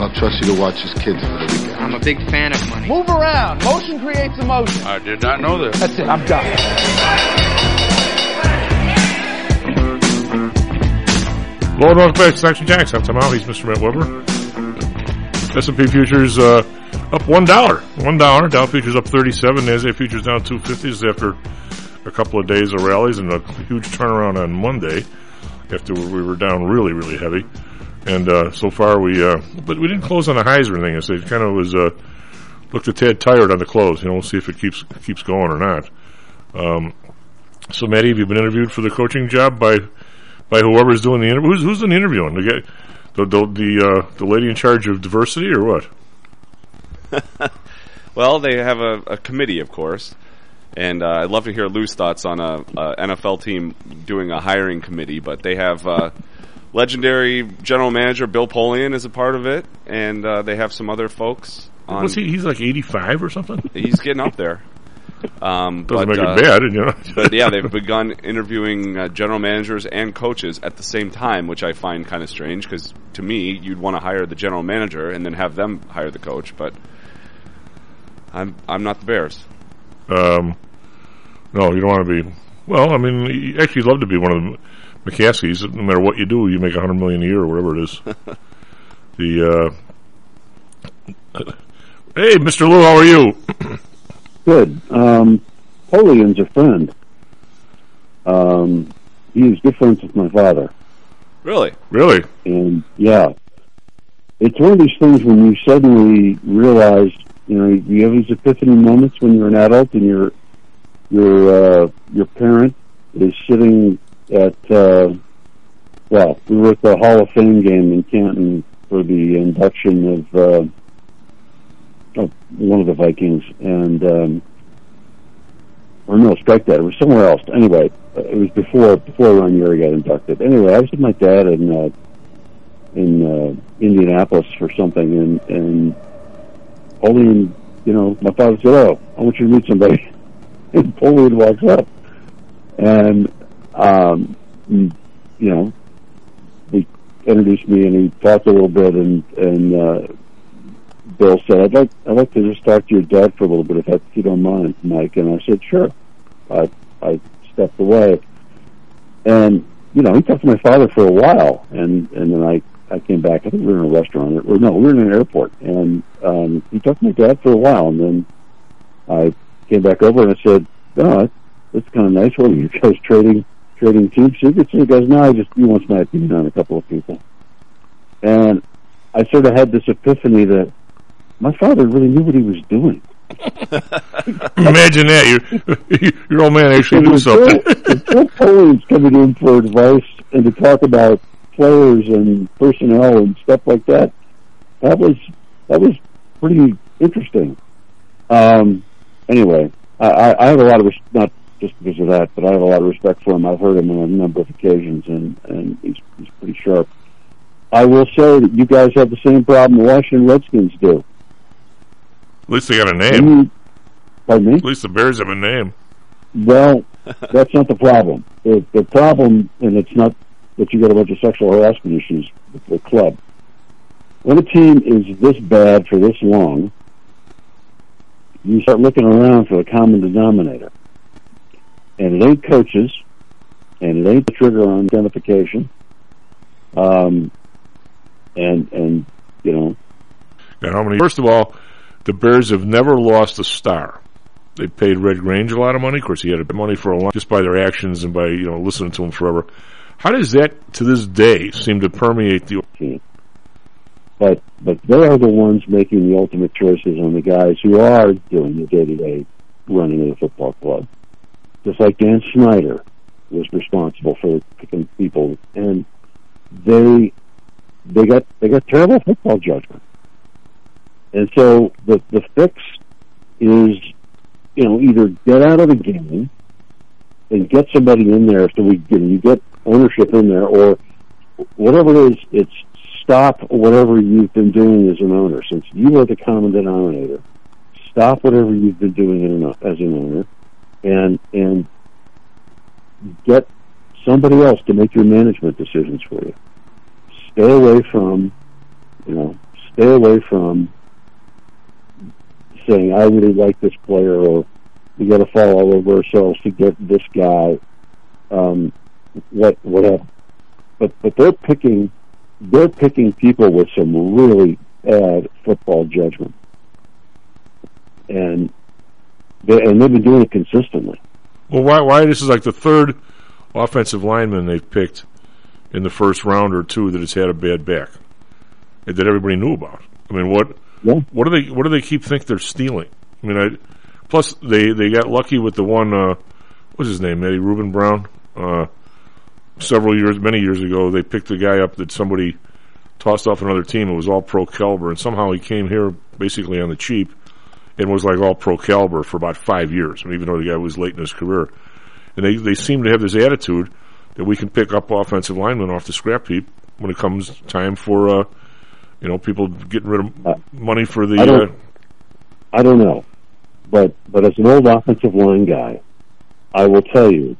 and I'll trust you to watch his kids for the weekend. I'm a big fan of money. Move around. Motion creates emotion. I did not know that. That's it. I'm done. Hello and welcome back to Stocks and Jocks. I'm Tom Howell. He's Mr. Matt Weber. S&P futures uh, up one dollar. One dollar. Dow futures up 37. Nasdaq futures down 250s after a couple of days of rallies and a huge turnaround on Monday after we were down really, really heavy. And uh, so far we, uh, but we didn't close on the highs or anything. It kind of was uh, looked a tad tired on the close. You know, we'll see if it keeps keeps going or not. Um, so, Maddie, have you been interviewed for the coaching job by by whoever's doing the interview? Who's, who's doing the interviewing? The guy, the the the, uh, the lady in charge of diversity or what? well, they have a, a committee, of course, and uh, I'd love to hear Lou's thoughts on a, a, NFL team doing a hiring committee. But they have uh, legendary general manager Bill Polian is a part of it, and uh, they have some other folks. On, Was he? He's like eighty five or something. He's getting up there. Um, Doesn't but, make uh, it bad, you know. but yeah, they've begun interviewing uh, general managers and coaches at the same time, which I find kind of strange because to me, you'd want to hire the general manager and then have them hire the coach. But I'm I'm not the Bears. Um, no, you don't want to be. Well, I mean, you actually love to be one of the McCaskeys. No matter what you do, you make a hundred million a year or whatever it is. the uh, hey, Mister Lou, how are you? Good. Um, Polian's a friend. Um, he was good friends with my father. Really? Really? And yeah, it's one of these things when you suddenly realize, you know, you have these epiphany moments when you're an adult and your your uh, your parent is sitting at uh, well, we were at the Hall of Fame game in Canton for the induction of, uh, of one of the Vikings, and um, or no, strike that. It was somewhere else. Anyway, it was before before Ron Yary got inducted. Anyway, I was with my dad in uh, in uh, Indianapolis for something, and and Polian, you know, my father said, "Oh, I want you to meet somebody." and Polian walks up, and um, you know, he introduced me, and he talked a little bit, and and uh, Bill said, "I'd like I'd like to just talk to your dad for a little bit, if, that, if you don't mind, Mike." And I said, "Sure." I I stepped away, and you know, he talked to my father for a while, and and then I I came back. I think we were in a restaurant, or, no, we were in an airport, and um, he talked to my dad for a while, and then I came back over and I said, "Oh, that's, that's kind of nice. What are you guys trading trading team secrets?" And he goes, "No, I just he wants my opinion on a couple of people," and I sort of had this epiphany that my father really knew what he was doing. Imagine that your your old man actually knew something. If Bill Polian's coming in for advice and to talk about players and personnel and stuff like that, that was that was pretty interesting. Um, anyway, I, I, I have a lot of res- not just because of that, but I have a lot of respect for him. I've heard him on a number of occasions, and and he's he's pretty sharp. I will say that you guys have the same problem the Washington Redskins do. At least they got a name. You- pardon me? At least the Bears have a name. Well, that's not the problem. The, the problem, and it's not that you got a bunch of sexual harassment issues with the club. When a team is this bad for this long, you start looking around for the common denominator. And ain't coaches, and ain't the trigger on identification. Um, and, and, you know, And how many? First of all, the Bears have never lost a star. They paid Red Grange a lot of money. Of course, he had money for a long, just by their actions and by you know listening to him forever. How does that, to this day, seem to permeate the? team. But but they are the ones making the ultimate choices on the guys who are doing the day to day running of the football club. Just like Dan Snyder was responsible for picking people and they they got they got terrible football judgment. And so the the fix is you know, either get out of the game and get somebody in there so we you, you get ownership in there or whatever it is. It's stop whatever you've been doing as an owner. Since you are the common denominator, stop whatever you've been doing as an owner, and and get somebody else to make your management decisions for you. Stay away from, you know, stay away from saying I really like this player or we got to fall all over ourselves to get this guy. Um, what whatever, but but they're picking they're picking people with some really bad football judgment, and they, and they've been doing it consistently. Well, why why this is like the third offensive lineman they've picked in the first round or two that has had a bad back that everybody knew about. I mean, what yeah. what do they what do they keep think they're stealing? I mean, I, plus they they got lucky with the one. Uh, what's his name? Eddie Ruben Brown. Uh, several years, many years ago, they picked a guy up that somebody tossed off another team. It was all pro caliber, and somehow he came here basically on the cheap and was like all pro caliber for about five years. And even though the guy was late in his career, and they they seem to have this attitude that we can pick up offensive linemen off the scrap heap when it comes time for uh, you know people getting rid of uh, money for the. I don't, uh, I don't know, but but as an old offensive line guy, I will tell you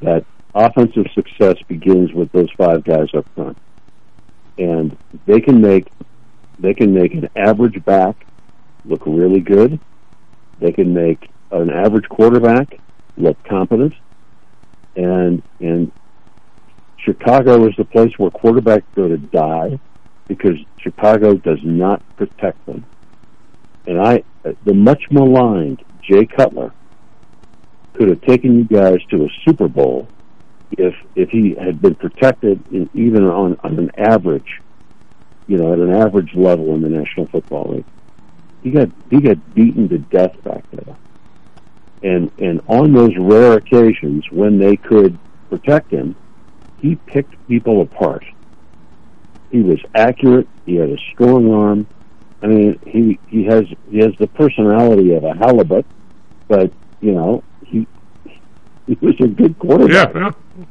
that offensive success begins with those five guys up front, and they can make they can make an average back look really good. They can make an average quarterback look competent, and and Chicago is the place where quarterbacks go to die because Chicago does not protect them. And I, the much maligned Jay Cutler could have taken you guys to a Super Bowl if if he had been protected in, even on, on an average, you know, at an average level in the National Football League. He got he got beaten to death back there. And and on those rare occasions when they could protect him, he picked people apart. He was accurate. He had a strong arm. I mean, he he has he has the personality of a halibut, but you know he he was a good quarterback. Yeah, yeah.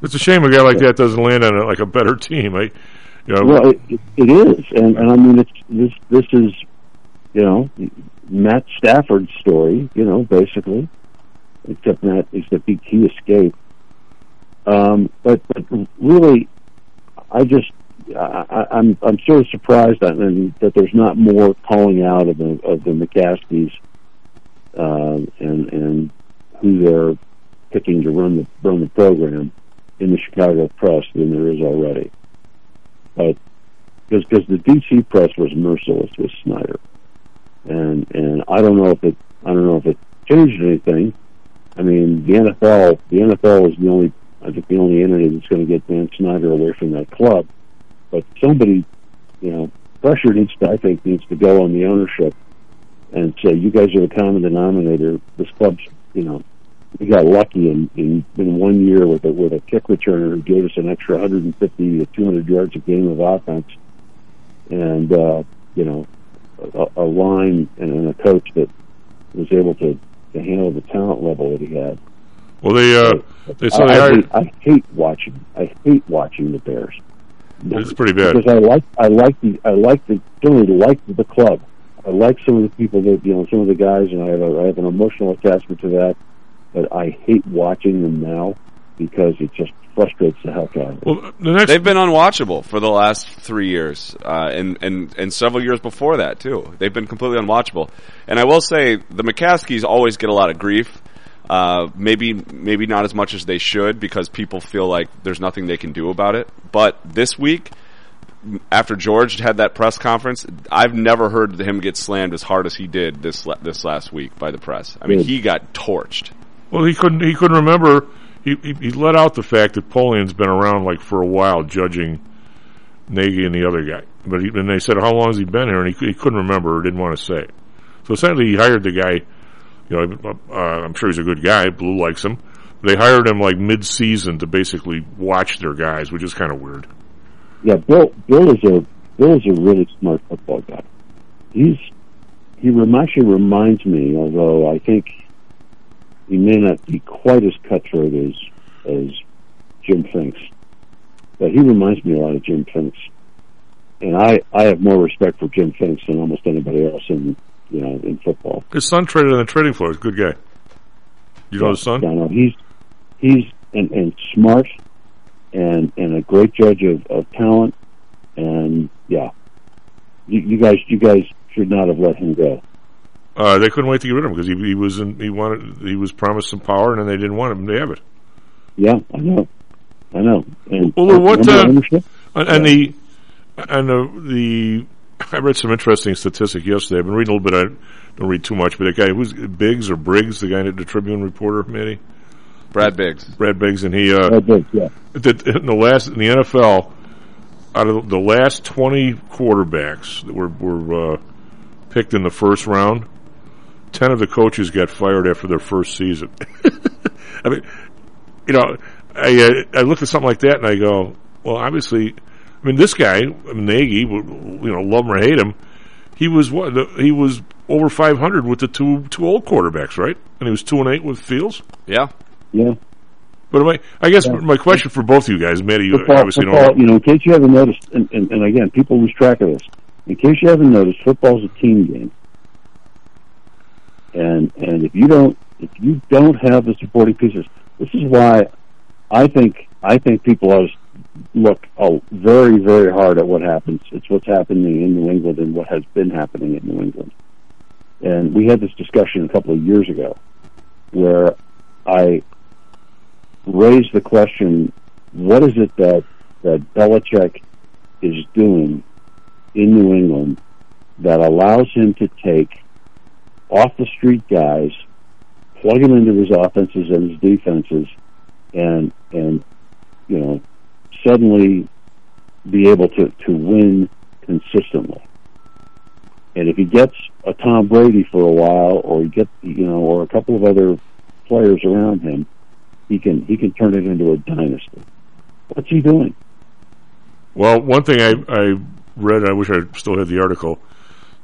It's a shame a guy like that doesn't land on a, like a better team. I, know, well, it, it, it is, and and I mean, it's this this is, you know, Matt Stafford's story. You know, basically, except that except he, he escaped. Um, but but really, I just I, I'm I'm sort of surprised that that there's not more calling out of the of the McCaskeys um, and and who they're picking to run the run the program in the Chicago press than there is already. Because because the DC press was merciless with Snyder, and and I don't know if it I don't know if it changed anything. I mean, the NFL the NFL is the only I think the only entity that's going to get Dan Snyder away from that club. But somebody, you know, pressure needs to I think needs to go on the ownership and say you guys are the common denominator. This club's you know we got lucky in, in in one year with a with a kick returner who gave us an extra 150 to 200 yards a game of offense, and uh, you know a, a line and a coach that was able to to handle the talent level that he had. Well, they uh, they so I, they I, hired. hate, I hate watching. I hate watching the Bears. It's pretty bad because I like I like the I like the certainly like the club. I like some of the people that you know some of the guys, and I have a, I have an emotional attachment to that but I hate watching them now because it just frustrates the heck out of me. Well, the next They've been unwatchable for the last three years, uh, and, and, and several years before that too. They've been completely unwatchable. And I will say, the McCaskeys always get a lot of grief. Uh, maybe, maybe not as much as they should because people feel like there's nothing they can do about it. But this week, after George had that press conference, I've never heard him get slammed as hard as he did this this last week by the press. I mean, he got torched. Well, he couldn't. He couldn't remember. He, he, he let out the fact that Polian's been around like for a while, judging Nagy and the other guy. But he, and they said, "How long has he been here?" And he, he couldn't remember or didn't want to say. So essentially, he hired the guy. You know, uh, I'm sure he's a good guy. Blue likes him. They hired him like mid-season to basically watch their guys, which is kind of weird. Yeah, Bill. Bill is a Bill is a really smart football guy. He's he actually reminds me, although I think he may not be quite as cutthroat as as Jim Finks, but he reminds me a lot of Jim Finks. And I I have more respect for Jim Finks than almost anybody else in you know in football. His son traded on the trading floor. He's a good guy. You know his son? Yeah, no, he's he's and, and smart and and a great judge of, of talent and yeah. You, you guys you guys should not have let him go. Uh, they couldn't wait to get rid of him because he, he was in, he wanted he was promised some power and then they didn't want him to have it. Yeah, I know, I know. And Well, what uh, ownership? and, and the and the, the I read some interesting statistic yesterday. I've been reading a little bit. I don't read too much, but the guy who's Biggs or Briggs, the guy at the Tribune reporter, maybe Brad Biggs. Brad Biggs, and he uh, That big, yeah. that in the last in the NFL, out of the last twenty quarterbacks that were were uh, picked in the first round, ten of the coaches got fired after their first season. I mean, you know, I uh, I look at something like that and I go, well, obviously, I mean, this guy Nagy, you know, love him or hate him, he was what he was over five hundred with the two two old quarterbacks, right? And he was two and eight with Fields. Yeah. Yeah. But my, I guess my question for both of you guys, Matty, you football, obviously football, don't. you know, in case you haven't noticed, and, and, and again, people lose track of this. In case you haven't noticed, football's a team game, and and if you don't if you don't have the supporting pieces, this is why I think I think people always look oh, very very hard at what happens. It's what's happening in New England and what has been happening in New England. And we had this discussion a couple of years ago, where I raised the question: What is it that that Belichick is doing in New England that allows him to take off the street guys, plug him into his offenses and his defenses, and and you know suddenly be able to to win consistently. And if he gets a Tom Brady for a while, or he get you know, or a couple of other players around him, he can he can turn it into a dynasty. What's he doing? Well, one thing I, I read, I wish I still had the article.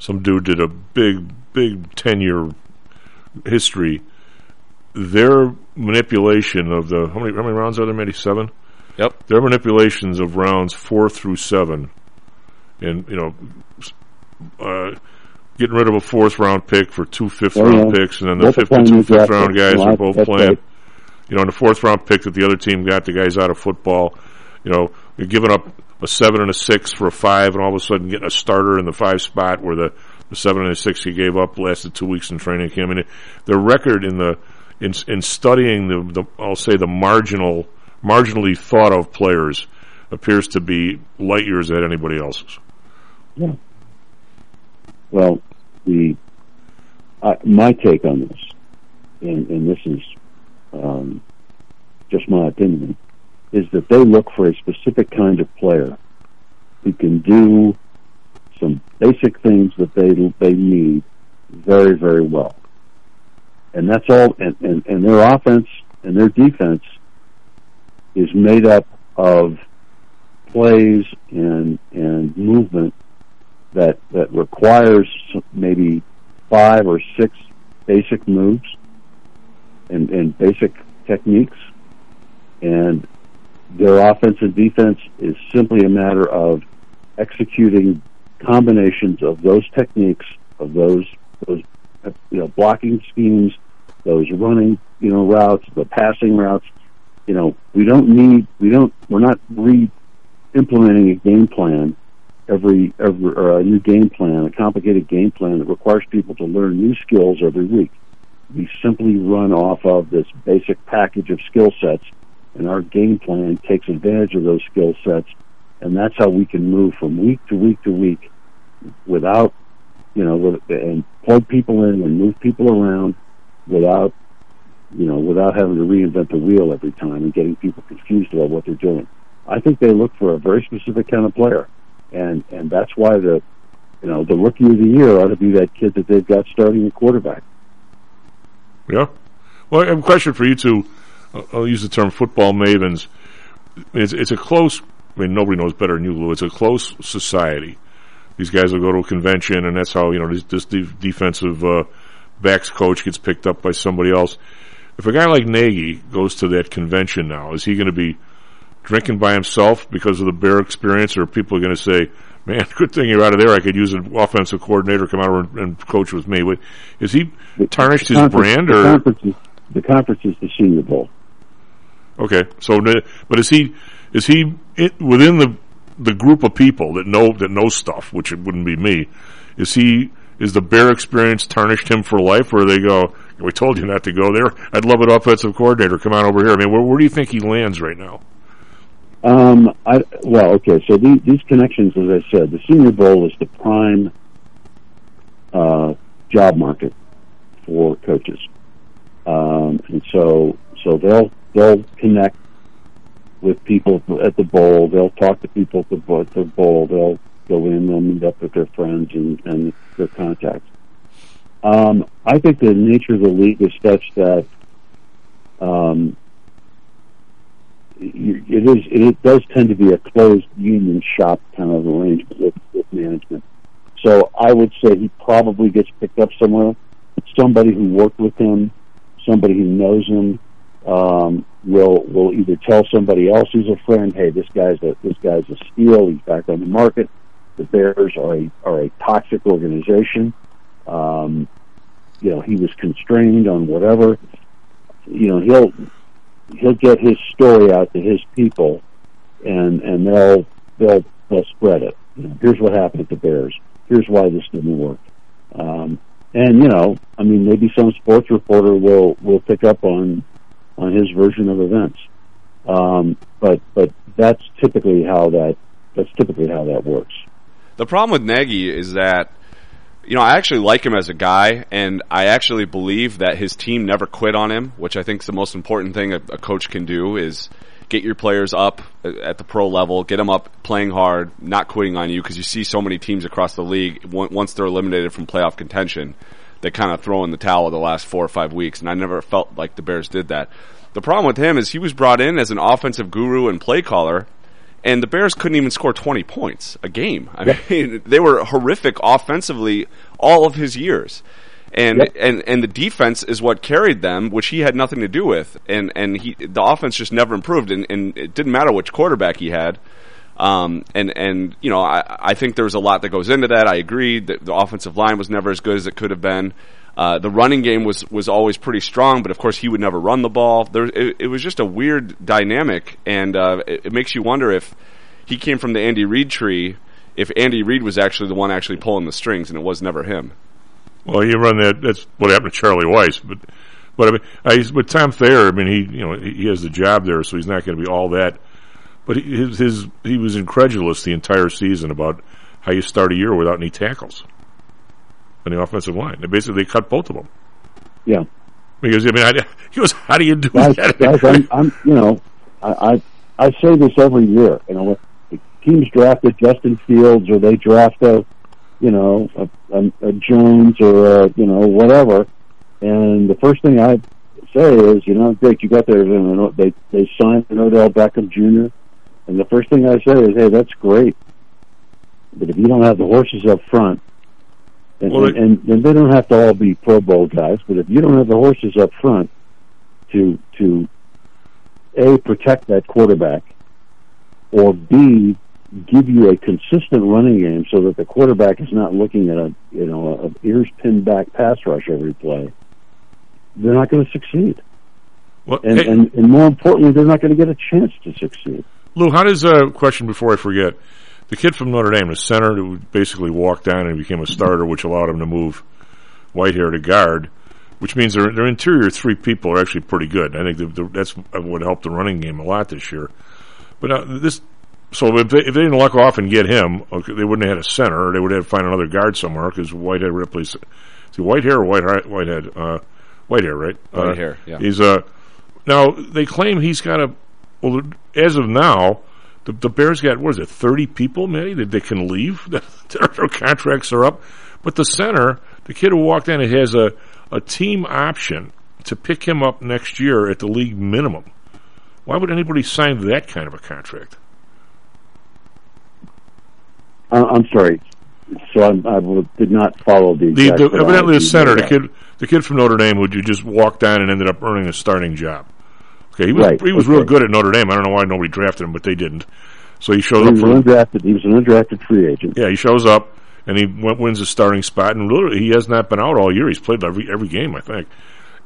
Some dude did a big, big 10 year history. Their manipulation of the, how many, how many rounds are there? Maybe seven? Yep. Their manipulations of rounds four through seven, and, you know, uh, getting rid of a fourth round pick for two fifth Oh, round yeah. picks, and then the Both are fifth and playing two new fifth draft round guys No, are both that's playing. right. You know, in the fourth round pick that the other team got, the guy's out of football. You know, you're giving up a seven and a six for a five, and all of a sudden getting a starter in the five spot where the, the seven and a six he gave up lasted two weeks in training camp. I mean, their record in the in in studying the, the I'll say the marginal marginally thought of players appears to be light years ahead anybody else's. Yeah. Well, the uh, my take on this, and, and this is um, just my opinion, is that they look for a specific kind of player who can do some basic things that they they need very very well, and that's all. And, and, and their offense and their defense is made up of plays and and movement that that requires maybe five or six basic moves and, and basic techniques, and their offense and defense is simply a matter of executing combinations of those techniques of those those you know blocking schemes, those running you know routes, the passing routes. You know, we don't need we don't we're not re implementing a game plan every every or a new game plan, a complicated game plan that requires people to learn new skills every week. We simply run off of this basic package of skill sets, and our game plan takes advantage of those skill sets, and that's how we can move from week to week to week without, you know, and plug people in and move people around without, you know, without having to reinvent the wheel every time and getting people confused about what they're doing. I think they look for a very specific kind of player and and that's why the you know the rookie of the year ought to be that kid that they've got starting at quarterback. Yeah. Well, I have a question for you two. I'll- use the term football mavens. It's, it's a close, I mean, nobody knows better than you, Lou. It's a close society. These guys will go to a convention, and that's how, you know, this, this de- defensive uh, backs coach gets picked up by somebody else. if a guy like Nagy goes to that convention now, is he going to be drinking by himself because of the Bear experience, or people are going to say, "Man, good thing you're out of there. I could use an offensive coordinator come out and, and coach with me." Is he tarnished his brand, the or conference is, the conference is the Senior Bowl. Okay? So, but is he is he it, within the the group of people that know that know stuff, which it wouldn't be me? Is he is the Bear experience tarnished him for life, where they go? We told you not to go there. I'd love an offensive coordinator. Come on over here. I mean, where, where do you think he lands right now? Um, I well, okay. So these, these connections, as I said, the Senior Bowl is the prime uh, job market for coaches, um, and so so they'll they'll connect with people at the bowl. They'll talk to people at the, at the bowl. They'll go in. They'll meet up with their friends and, and their contacts. Um, I think the nature of the league is such that um, it is it does tend to be a closed union shop kind of arrangement with, with management. So I would say he probably gets picked up somewhere. Somebody who worked with him, somebody who knows him, um, will will either tell somebody else who's a friend, "Hey, this guy's a this guy's a steal. He's back on the market." The Bears are a are a toxic organization. Um, you know, he was constrained on whatever. You know, he'll he'll get his story out to his people, and and they'll they'll they'll spread it. You know, here's what happened at the Bears. Here's why this didn't work. Um, and you know, I mean, maybe some sports reporter will will pick up on on his version of events. Um, but but that's typically how that that's typically how that works. The problem with Nagy is that, you know, I actually like him as a guy, and I actually believe that his team never quit on him, which I think is the most important thing a, a coach can do is get your players up at the pro level, get them up playing hard, not quitting on you, because you see so many teams across the league, once they're eliminated from playoff contention, they kind of throw in the towel the last four or five weeks, and I never felt like the Bears did that. The problem with him is he was brought in as an offensive guru and play caller, and the Bears couldn't even score 20 points a game. I mean, they were horrific offensively all of his years. And, Yep. and and the defense is what carried them, which he had nothing to do with. And and he the offense just never improved, and, and it didn't matter which quarterback he had. Um, and and you know I I think there's a lot that goes into that. I agree that the offensive line was never as good as it could have been. Uh, the running game was was always pretty strong, but of course he would never run the ball. There it, it was just a weird dynamic, and uh, it, it makes you wonder if he came from the Andy Reid tree. If Andy Reid was actually the one actually pulling the strings, and it was never him. Well, you run that. That's what happened to Charlie Weis, but but I mean, I, but Tom Thayer. I mean, he you know he he has the job there, so he's not going to be all that. But he- his his he was incredulous the entire season about how you start a year without any tackles on the offensive line. They basically cut both of them Yeah. because I mean, I, he goes, "How do you do guys, that?" guys I'm, I'm, you know, I, I, I say this every year. You know, the teams drafted Justin Fields or they draft a, you know, a, a, a Jones or a, you know, whatever, and the first thing I say is, you know, Dick, you got there. You know, they they signed an Odell Beckham Jr. And the first thing I say is, hey, that's great, but if you don't have the horses up front, and, Well, and, and, and they don't have to all be Pro Bowl guys, but if you don't have the horses up front to to a protect that quarterback, or b give you a consistent running game so that the quarterback is not looking at a you know a ears pinned back pass rush every play, they're not going to succeed. Well, And, hey, and and more importantly, they're not going to get a chance to succeed. Lou, how does uh, question before I forget? The kid from Notre Dame, the center, who basically walked down and became a starter, which allowed him to move Whitehair to guard, which means their their interior three people are actually pretty good. I think the, the, that's what helped the running game a lot this year. But uh, this, so if they, if they didn't luck off and get him, okay, they wouldn't have had a center. Or they would have to find another guard somewhere because Whitehead Ripley's, See, Whitehair or White Whitehead, uh, Whitehair, right? Uh, Whitehair, yeah. He's uh now they claim he's got a well as of now. The, the Bears got what is it, thirty people, Manny, that they can leave. their, contracts are up, but the center, the kid who walked in, it has a a team option to pick him up next year at the league minimum. Why would anybody sign that kind of a contract? Uh, I'm sorry. So I'm, I did not follow the. The, the evidently the center, the kid, the kid from Notre Dame who you just walked on and ended up earning a starting job. Okay, he was Right, he was okay. real good at Notre Dame. I don't know why nobody drafted him, but they didn't. So he shows He up was for undrafted. He was an undrafted free agent. yeah, he shows up and he went, wins a starting spot, and literally he has not been out all year. He's played every every game, I think,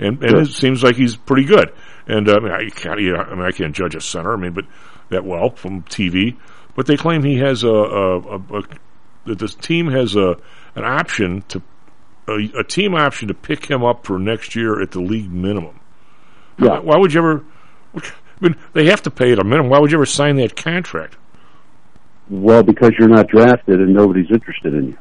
and and it seems like he's pretty good. And uh, I mean, I can't, you know, I mean, I can't judge a center. I mean, but that well from TV. But they claim he has a, a, a, a that this team has a an option to a, a team option to pick him up for next year at the league minimum. Yeah. Why would you ever? I mean, they have to pay it a minimum. Why would you ever sign that contract? Well, because you're not drafted and nobody's interested in you.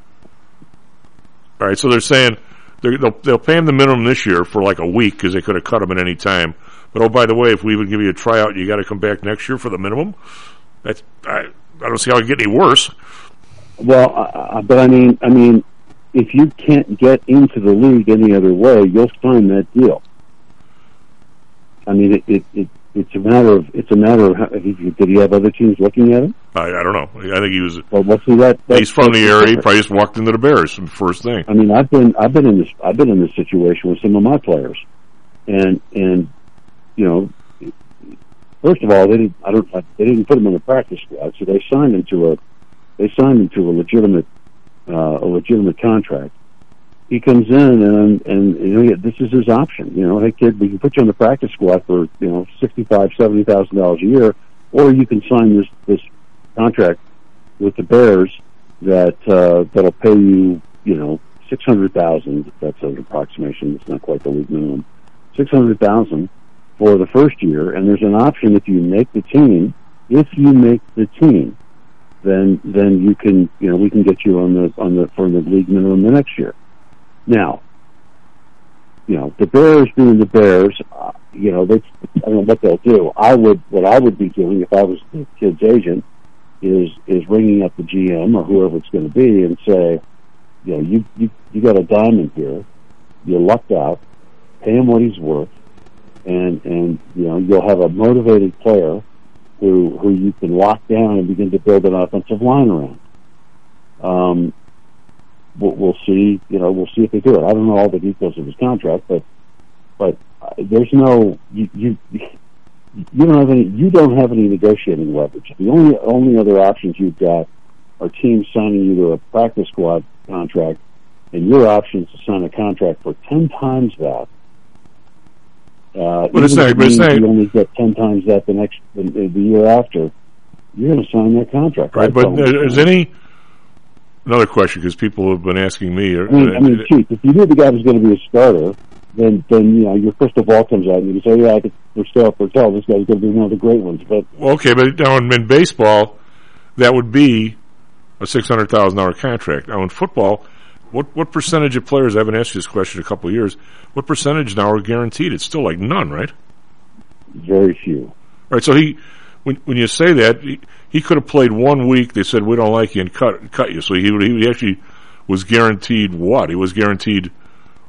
All right, so they're saying they're, they'll they'll pay him the minimum this year for like a week because they could have cut him at any time. But oh, by the way, if we even give you a tryout, you got to come back next year for the minimum. That's I, I don't see how it get any worse. Well, uh, but I mean, I mean, if you can't get into the league any other way, you'll sign that deal. I mean, it, it, it it's a matter of it's a matter of how, he, did he have other teams looking at him? I, I don't know. I think he was. Well, let's see that. He's from the area. He probably just walked into the Bears first thing. I mean, I've been I've been in this I've been in this situation with some of my players, and and you know, first of all, they didn't I don't they didn't put him in the practice squad, so they signed him to a they signed him to a legitimate uh, a legitimate contract. He comes in and and you know this is his option. You know, hey kid, we can put you on the practice squad for you know sixty five seventy thousand dollars a year, or you can sign this this contract with the Bears that uh, that'll pay you, you know, six hundred thousand. That's an approximation. It's not quite the league minimum. Six hundred thousand for the first year, and there's an option if you make the team. If you make the team, then then you can, you know, we can get you on the on the for the league minimum the next year. Now, you know, the Bears being the Bears, uh, you know, they, I don't know what they'll do. I would, what I would be doing if I was the kid's agent is is ringing up the GM or whoever it's going to be and say, you know, you you you got a diamond here, you lucked out, pay him what he's worth, and and you know you'll have a motivated player who who you can lock down and begin to build an offensive line around. Um, we'll, we'll see. You know, we'll see if they do it. I don't know all the details of his contract, but but uh, there's no you you you don't have any you don't have any negotiating leverage. The only only other options you've got are teams signing you to a practice squad contract, and your option is to sign a contract for ten times that. Uh, But it's even not- if but it's it means not- you only get ten times that the next the, the year after. You're going to sign that contract, Right, I'd but is any another question because people have been asking me. uh, I mean, I mean, if you knew the guy was going to be a starter, then then you know your crystal ball comes out and you can say, yeah, I could foretell, foretell this guy's going to be one of the great ones. But okay, but now in, in baseball, that would be a six hundred thousand dollar contract. Now in football, what what percentage of players? I haven't asked you this question in a couple of years. What percentage now are guaranteed? It's still like none, right? very few. Right. So he, when when you say that, he, he could have played one week. They said we don't like you and cut cut you. So he he actually was guaranteed what? He was guaranteed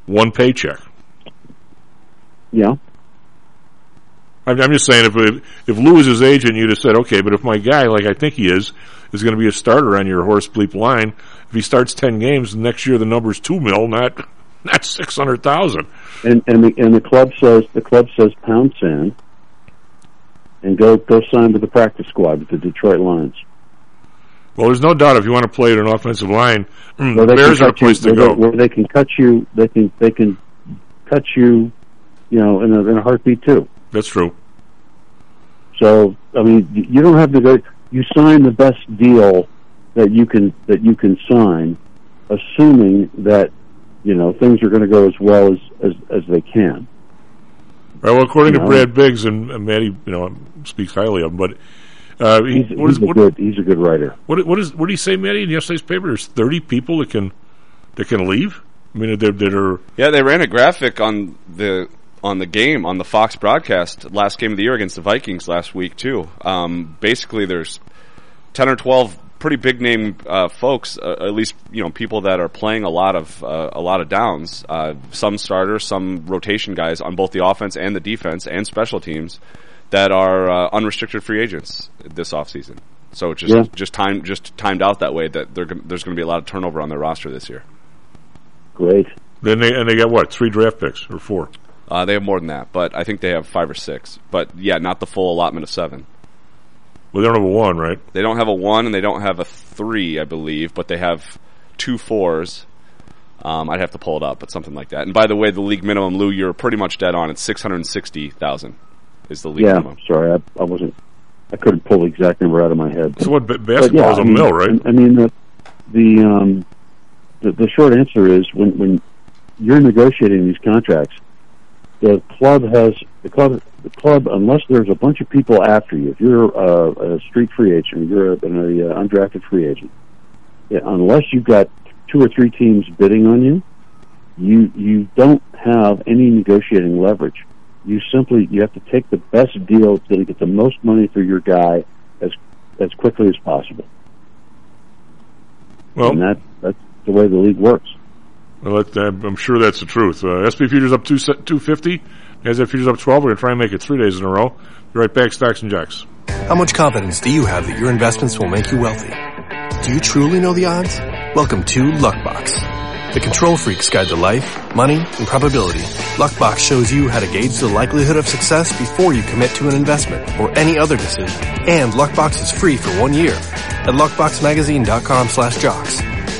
one paycheck. Yeah, I'm, I'm just saying if if, if Lou was his agent, you'd have said, okay, but if my guy, like I think he is, is going to be a starter on your horse bleep line, if he starts ten games next year, the number's two mil, not not six hundred thousand. and and the and the club says the club says pound sand, and go go sign with the practice squad with the Detroit Lions. Well, there's no doubt if you want to play at an offensive line, Where the Bears are a cut you- place to go. They, where they can cut you, they can they can cut you, you know, in a, in a heartbeat too. That's true. So I mean, you you don't have to go. You sign the best deal that you can that you can sign, assuming that you know things are going to go as well as as, as they can. Right, well, according to No. Brad Biggs and, and Matty, you know, speaks highly of him, but uh, he, He's, what, is, he's a what, good he's a good writer. what, what is what did he say, Matty, in yesterday's paper? There's 30 people that can that can leave. I mean, that, that are Yeah, they ran a graphic on the on the game on the Fox broadcast last game of the year against the Vikings last week too. Um, basically, there's ten or twelve pretty big name uh, folks, uh, at least you know people that are playing a lot of uh, a lot of downs. Uh, some starters, some rotation guys on both the offense and the defense and special teams that are uh, unrestricted free agents this offseason. So it just Yeah. just time just timed out that way that they're, gon- there's going to be a lot of turnover on their roster this year. Great. Then they and they got what three draft picks or four? Uh, they have more than that, but I think they have five or six. But yeah, not the full allotment of seven. Well, they don't have a one, right? They don't have a one and they don't have a three, I believe, but they have two fours. Um, I'd have to pull it up, but something like that. And by the way, the league minimum, Lou, you're pretty much dead on. It's six hundred sixty thousand is the league Yeah, minimum. sorry, I, I wasn't. I couldn't pull the exact number out of my head. So what? ba- But Basketball yeah, is a I mean, mill, right? I mean, the the, um, the the short answer is when when you're negotiating these contracts, the club has the club the club unless there's a bunch of people after you. If you're a, a street free agent, you're a, an uh, undrafted free agent. Unless you've got two or three teams bidding on you, you you don't have any negotiating leverage. You simply you have to take the best deal to get the most money for your guy as as quickly as possible. Well, and that that's the way the league works. Well, that, I'm I'm sure that's the truth. Uh, SP futures up two two fifty. NASDAQ futures up twelve. We're gonna try and make it three days in a row. Be right back. Stocks and jacks. How much confidence do you have that your investments will make you wealthy? Do you truly know the odds? Welcome to Luckbox, the control freak's guide to life, money, and probability. Luckbox shows you how to gauge the likelihood of success before you commit to an investment or any other decision. And Luckbox is free for one year at luckboxmagazine.com slash jocks.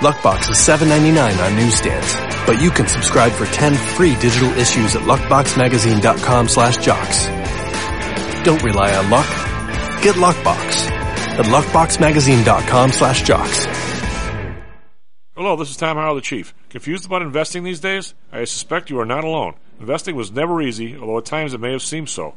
Luckbox is $7.99 on newsstands, but you can subscribe for 10 free digital issues at luckboxmagazine.com slash jocks. Don't rely on luck. Get Luckbox at luckboxmagazine.com slash jocks. Hello, this is Tom Howell, the Chief. Confused about investing these days? I suspect you are not alone. Investing was never easy, although at times it may have seemed so.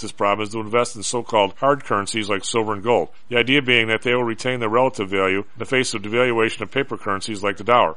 this problem is to invest in so-called hard currencies like silver and gold. The idea being that they will retain their relative value in the face of devaluation of paper currencies like the dollar.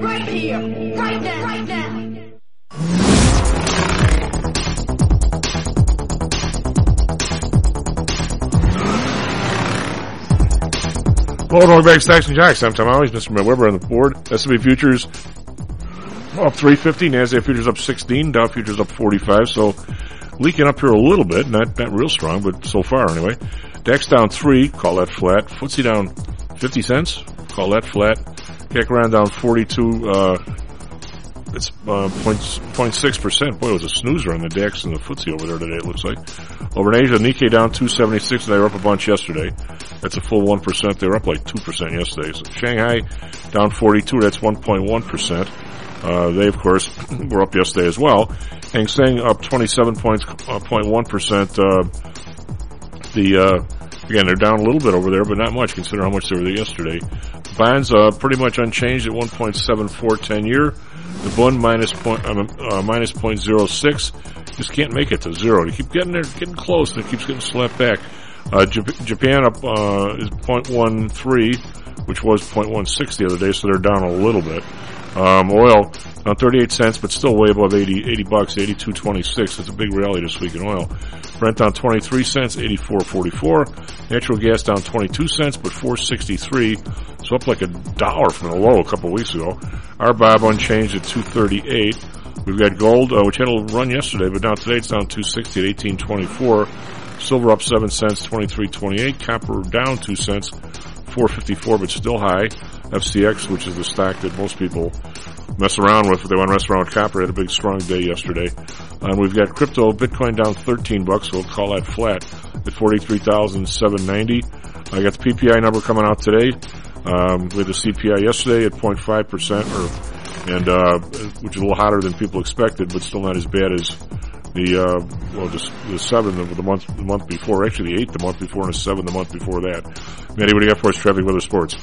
right here, right now, right now. Welcome back Stocks and Jocks. I'm Tom Always, Mr. Matt Weber on the board. S&P futures up 350, NASDAQ futures up 16, Dow futures up 45, so leaking up here a little bit, not, not real strong, but so far anyway. DAX down 3, call that flat. FTSE down 50 cents, call that flat. CAC around down 42, uh, it's uh, 0.6 percent. Boy, it was a snoozer on the DAX and the FTSE over there today. It looks like. Over in Asia, Nikkei down 276. They were up a bunch yesterday. That's a full one percent. They were up like two percent yesterday. So Shanghai down 42. That's 1.1 percent. Uh, they of course were up yesterday as well. Hang Seng up 27.1 percent. Uh, the uh, again they're down a little bit over there, but not much considering how much they were there yesterday. Bonds uh, pretty much unchanged at 1.74 10 year. The bond minus point, um, uh, minus point zero six. Just can't make it to zero. They keep getting there, getting close, and it keeps getting slapped back. Uh, Jap- Japan up uh, is 0.13, which was 0.16 the other day, so they're down a little bit. Um, oil down 38 cents, but still way above 80, 80 bucks, 82.26. It's a big rally this week in oil. Brent down 23 cents, 84.44. Natural gas down 22 cents, but 463. So up like a dollar from the low a couple weeks ago. RBOB unchanged at 238. We've got gold, uh, which had a run yesterday, but now today it's down 260 at 1824. Silver up 7 cents, 23.28. Copper down 2 cents, 454, but still high. FCX, which is the stock that most people mess around with they want to mess around with copper, had a big strong day yesterday. And we've got crypto, Bitcoin down 13 bucks, so we'll call that flat at 43,790. I got the PPI number coming out today. Um, we had the CPI yesterday at 0.5 percent, and uh, which is a little hotter than people expected, but still not as bad as the uh, well, just the seven of the month the month before. Actually, the eight the month before, and a seven the month before that. Matty, what do you got for us? Traffic, weather, sports.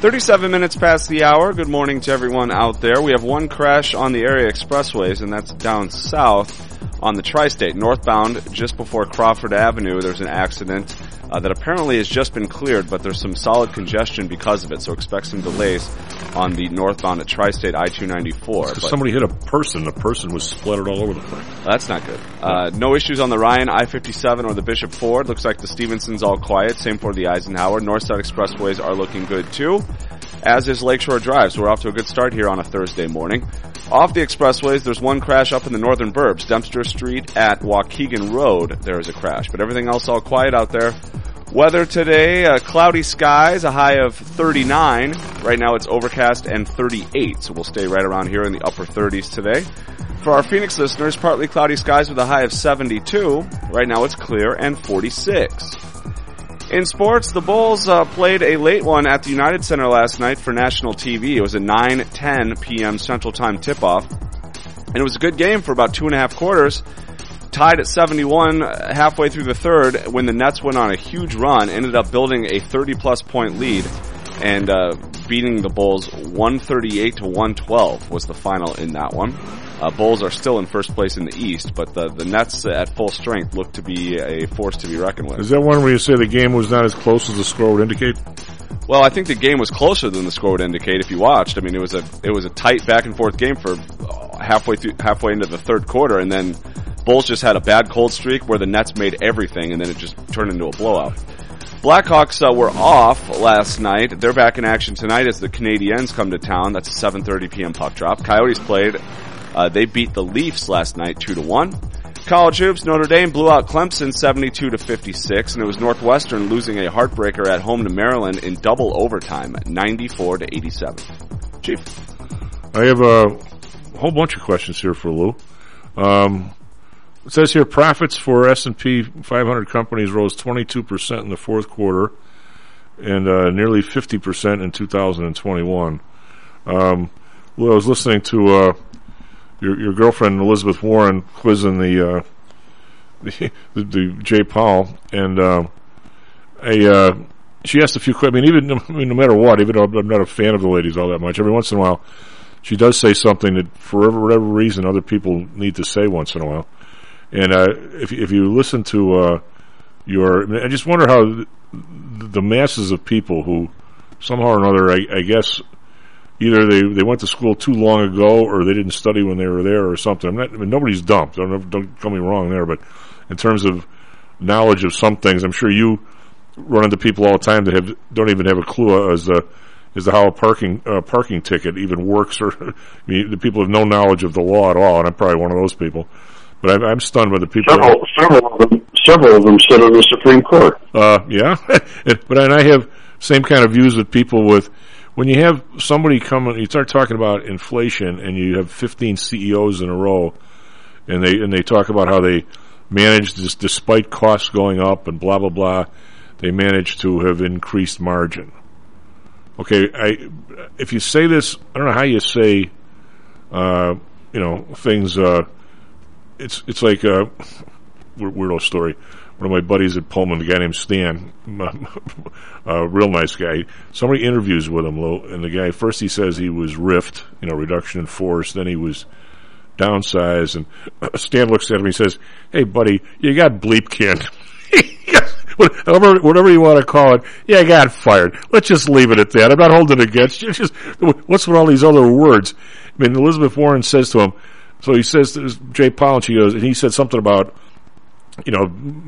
37 minutes past the hour. Good morning to everyone out there. We have one crash on the area expressways, and that's down south on the tri-state northbound just before Crawford Avenue. There's an accident uh, that apparently has just been cleared, but there's some solid congestion because of it. So expect some delays on the northbound at tri-state I-294. Somebody hit a person. The person was splattered all over the place. That's not good. Uh, no issues on the Ryan, I-57 or the Bishop Ford. Looks like the Stevenson's all quiet. Same for the Eisenhower. Northside expressways are looking good too as is Lakeshore Drive. So we're off to a good start here on a Thursday morning. Off the expressways, there's one crash up in the northern burbs. Dempster Street at Waukegan Road, there is a crash. But everything else all quiet out there. Weather today, uh, cloudy skies, a high of 39. Right now it's overcast and 38, so we'll stay right around here in the upper 30s today. For our Phoenix listeners, partly cloudy skies with a high of 72. Right now it's clear and 46. In sports, the Bulls uh, played a late one at the United Center last night for national TV. It was a 9:10 p.m. Central Time tip-off, and it was a good game for about two and a half quarters. Tied at 71 uh, halfway through the third when the Nets went on a huge run, ended up building a 30-plus point lead and uh, beating the Bulls 138 to 112 was the final in that one. Uh, Bulls are still in first place in the East, but the, the Nets at full strength look to be a force to be reckoned with. Is that one where you say the game was not as close as the score would indicate? Well, I think the game was closer than the score would indicate if you watched. I mean, it was a it was a tight back and forth game for halfway through halfway into the third quarter, and then Bulls just had a bad cold streak where the Nets made everything, and then it just turned into a blowout. Blackhawks uh, were off last night. They're back in action tonight as the Canadiens come to town. That's a 7:30 p.m. puck drop. Coyotes played. Uh, they beat the Leafs last night, two to one. College hoops, Notre Dame blew out Clemson 72 to 56, and it was Northwestern losing a heartbreaker at home to Maryland in double overtime, 94 to 87. Chief, I have a whole bunch of questions here for Lou. Um, it says here profits for S&P 500 companies rose 22% in the fourth quarter and uh, nearly 50% in 2021. Um, well, I was listening to uh, your your girlfriend Elizabeth Warren quizzing the uh, the, the, the Jay Powell and uh, a uh, she asked a few questions. I mean, even I mean, no matter what, even though I'm not a fan of the ladies all that much, every once in a while she does say something that, for whatever reason, other people need to say once in a while. And uh, if if you listen to uh, your, I just wonder how the, the masses of people who somehow or another, I, I guess, either they, they went to school too long ago or they didn't study when they were there or something. I'm not, I mean, nobody's dumb. Don't, don't get me wrong there, but in terms of knowledge of some things, I'm sure you run into people all the time that have don't even have a clue as to as to how a parking uh, parking ticket even works, or I mean, the people have no knowledge of the law at all, and I'm probably one of those people. But I'm, I'm stunned by the people. Several, several of them, several of them sit on the Supreme Court. Uh, yeah, but and I have same kind of views with people with when you have somebody come you start talking about inflation and you have 15 CEOs in a row and they and they talk about how they managed this despite costs going up and blah blah blah they managed to have increased margin. Okay I if you say this I don't know how you say uh, you know things uh, it's it's like a weirdo story one of my buddies at Pullman, a guy named Stan, a real nice guy. Somebody interviews with him, and the guy first he says he was rift, you know, reduction in force. Then he was downsized, and Stan looks at him. He says, "Hey, buddy, you got bleep canned." whatever, whatever you want to call it. Yeah, I got fired. Let's just leave it at that. I'm not holding it against you. Just what's with all these other words? I mean, Elizabeth Warren says to him. So he says to Jay Powell, she goes, and he said something about you know,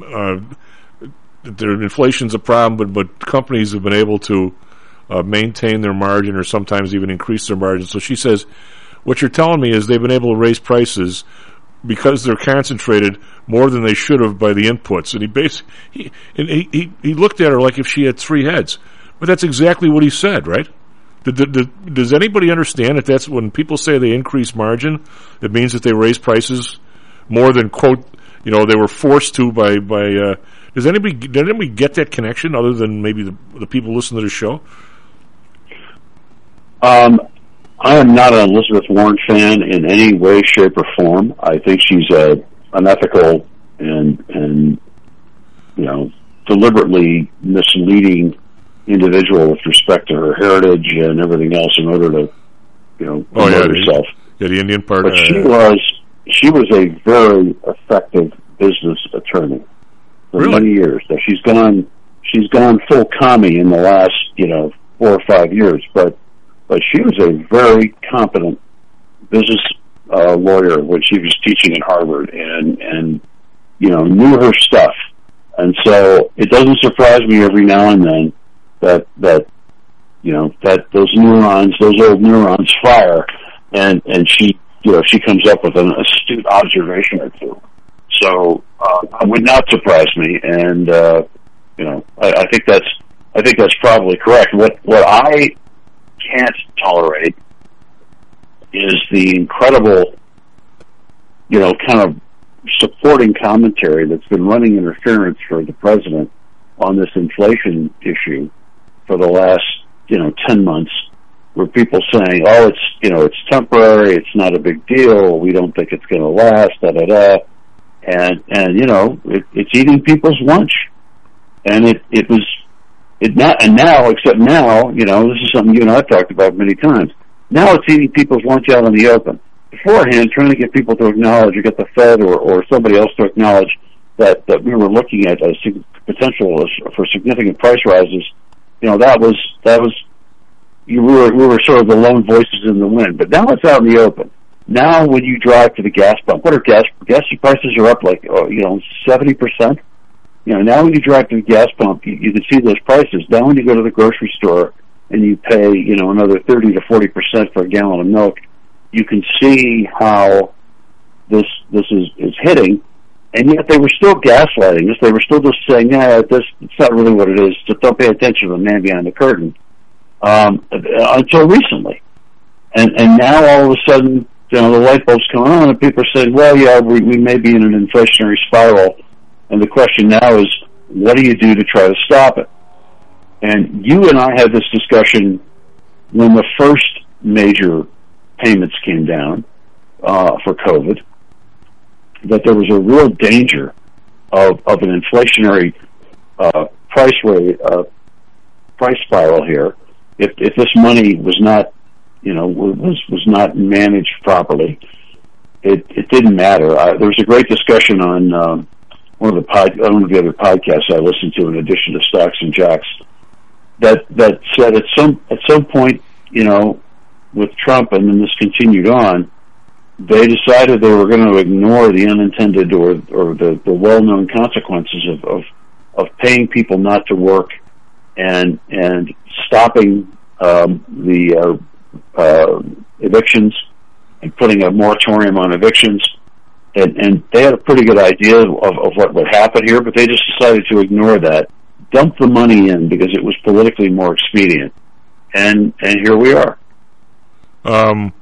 uh, their inflation's a problem, but but companies have been able to uh, maintain their margin or sometimes even increase their margin. So she says, what you're telling me is they've been able to raise prices because they're concentrated more than they should have by the inputs. And he basically he, and he, he he looked at her like if she had three heads, but that's exactly what he said, right? Does anybody understand that that's when people say they increase margin, it means that they raise prices more than quote, you know, they were forced to by by. Uh, does anybody did anybody get that connection other than maybe the, the people listening to the show? Um, I am not an Elizabeth Warren fan in any way, shape, or form. I think she's a unethical and and you know deliberately misleading individual with respect to her heritage and everything else in order to you know Oh yeah, promote the, herself. yeah, the Indian part. But uh, she was she was a very effective business attorney for Really? many years. Now she's gone she's gone full commie in the last you know four or five years, but but she was a very competent business uh, lawyer when she was teaching at Harvard and and you know knew her stuff. And so it doesn't surprise me every now and then that that you know that those neurons, those old neurons fire, and and she you know she comes up with an astute observation or two. So uh, it would not surprise me, and uh, you know I, I think that's I think that's probably correct. What what I can't tolerate is the incredible, you know, kind of supporting commentary that's been running interference for the president on this inflation issue for the last, you know, 10 months where people saying, oh, it's, you know, it's temporary, it's not a big deal, we don't think it's going to last, da da da. And, and, you know, it, it's eating people's lunch. And it, it was, it not, and now, except now, you know, this is something you and I've talked about many times. Now it's eating people's lunch out in the open. Beforehand, trying to get people to acknowledge or get the Fed or, or somebody else to acknowledge that, that we were looking at a potential for significant price rises, you know, that was, that was, you were, we were sort of the lone voices in the wind. But now it's out in the open. Now when you drive to the gas pump, what are gas, gas prices are up like, oh, you know, 70%? You know, now when you drive to the gas pump, you, you can see those prices. Now when you go to the grocery store and you pay, you know, another 30 to 40% for a gallon of milk, you can see how this, this is, is hitting. And yet they were still gaslighting us. They were still just saying, yeah, this, it's not really what it is. Just don't pay attention to the man behind the curtain. Um, until recently. And, and now all of a sudden, you know, the light bulb's coming on and people are saying, well, yeah, we, we may be in an inflationary spiral. And the question now is, what do you do to try to stop it? And you and I had this discussion when the first major payments came down uh, for COVID, that there was a real danger of, of an inflationary uh, price rate, uh, price spiral here. If, if this money was not, you know, was was not managed properly, it it didn't matter. I, there was a great discussion on um, one of the pod, one of the other podcasts I listened to, in addition to Stocks and Jocks, that that said at some at some point, you know, with Trump and then this continued on, they decided they were going to ignore the unintended or or the, the well known consequences of, of of paying people not to work and and stopping um, the uh, uh, evictions and putting a moratorium on evictions. And, and they had a pretty good idea of, of what would happen here, but they just decided to ignore that, dump the money in because it was politically more expedient, and and here we are. Um,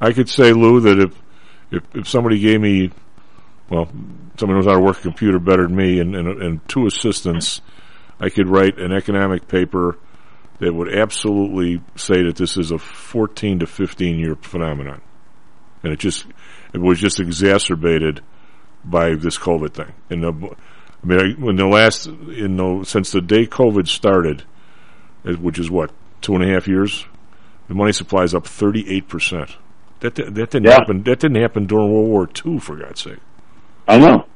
I could say, Lou, that if if, if somebody gave me, well, somebody knows how to work a computer better than me, and, and, and two assistants, I could write an economic paper that would absolutely say that this is a 14 to 15 year phenomenon, and it just it was just exacerbated by this COVID thing. And the, I mean, I, when the last, you know, since the day COVID started, which is what two and a half years, the money supply is up 38 percent. That that didn't Yeah. happen. That didn't happen during World War II, for God's sake. I know.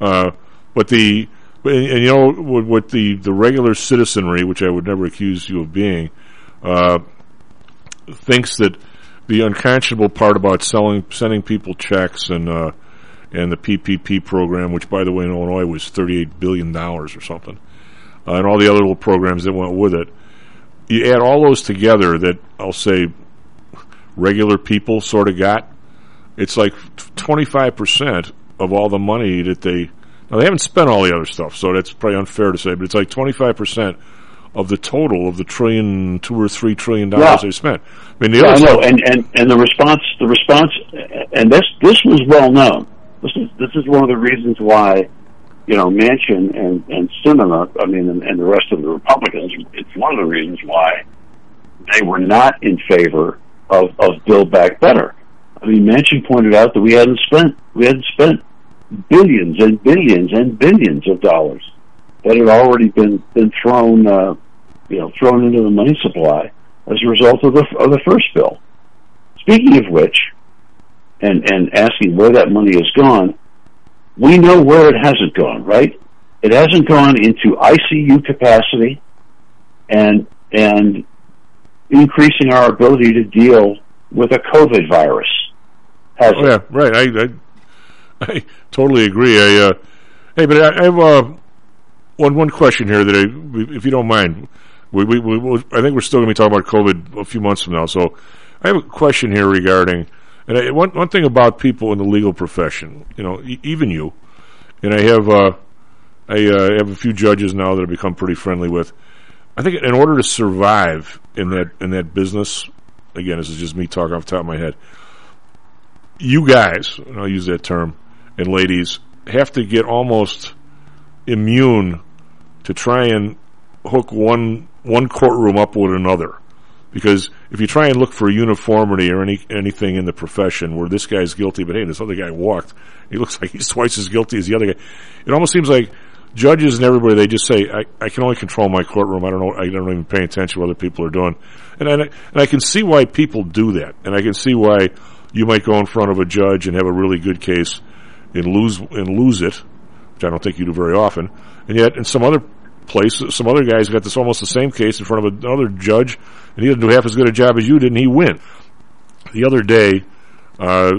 Uh, but the and, and you know what, the the regular citizenry, which I would never accuse you of being, uh, thinks that the unconscionable part about selling sending people checks and uh, and the PPP program, which by the way in Illinois was thirty eight billion dollars or something, uh, and all the other little programs that went with it. You add all those together, that I'll say regular people sort of got. It's like twenty five percent of all the money that they now they haven't spent all the other stuff, so that's probably unfair to say, but it's like twenty five percent of the total of the trillion, two or three trillion dollars Yeah. they spent. I mean, the Yeah, other I know, stuff- and, and, and the response, the response, and this this was well known. This is this is one of the reasons why, you know, Manchin and and Sinema, I mean, and, and the rest of the Republicans. It's one of the reasons why they were not in favor of of Build Back Better. I mean, Manchin pointed out that we hadn't spent we hadn't spent billions and billions and billions of dollars that had already been been thrown, uh, you know, thrown into the money supply as a result of the of the first bill. Speaking of which, and and asking where that money has gone, we know where it hasn't gone. Right? It hasn't gone into ICU capacity, and and increasing our ability to deal with a COVID virus. Has Oh yeah, right. I, I I totally agree. I uh, hey, but I, I have uh, one one question here that I, if you don't mind, we, we, we I think we're still going to be talking about COVID a few months from now. So I have a question here regarding and I, one one thing about people in the legal profession, you know, e- even you, and I have uh, I uh, have a few judges now that I've become pretty friendly with. I think in order to survive in that in that business, again, this is just me talking off the top of my head you guys, and I'll use that term, and ladies, have to get almost immune to try and hook one one courtroom up with another. Because if you try and look for uniformity or any anything in the profession where this guy's guilty, but hey, this other guy walked, he looks like he's twice as guilty as the other guy. It almost seems like judges and everybody they just say, I, I can only control my courtroom. I don't know. I don't even pay attention to what other people are doing, and I, and I can see why people do that, and I can see why you might go in front of a judge and have a really good case and lose and lose it, which I don't think you do very often, and yet in some other place, some other guys got this almost the same case in front of another judge, and he didn't do half as good a job as you did, and he win. The other day, uh,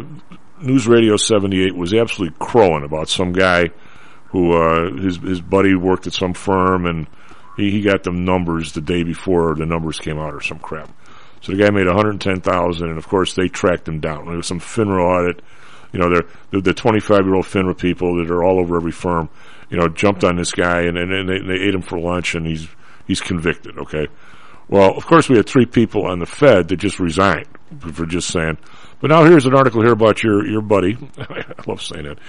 News Radio 78 was absolutely crowing about some guy who uh, his his buddy worked at some firm, and he, he got them numbers the day before the numbers came out, or some crap. So the guy made 110,000, and of course they tracked him down. There was some FINRA audit. You know, they're, they're the 25 year old FINRA people that are all over every firm. You know, jumped on this guy and, and, and they, they ate him for lunch, and he's he's convicted. Okay. Well, of course we had three people on the Fed that just resigned for just saying. But now here's an article here about your your buddy. I love saying that.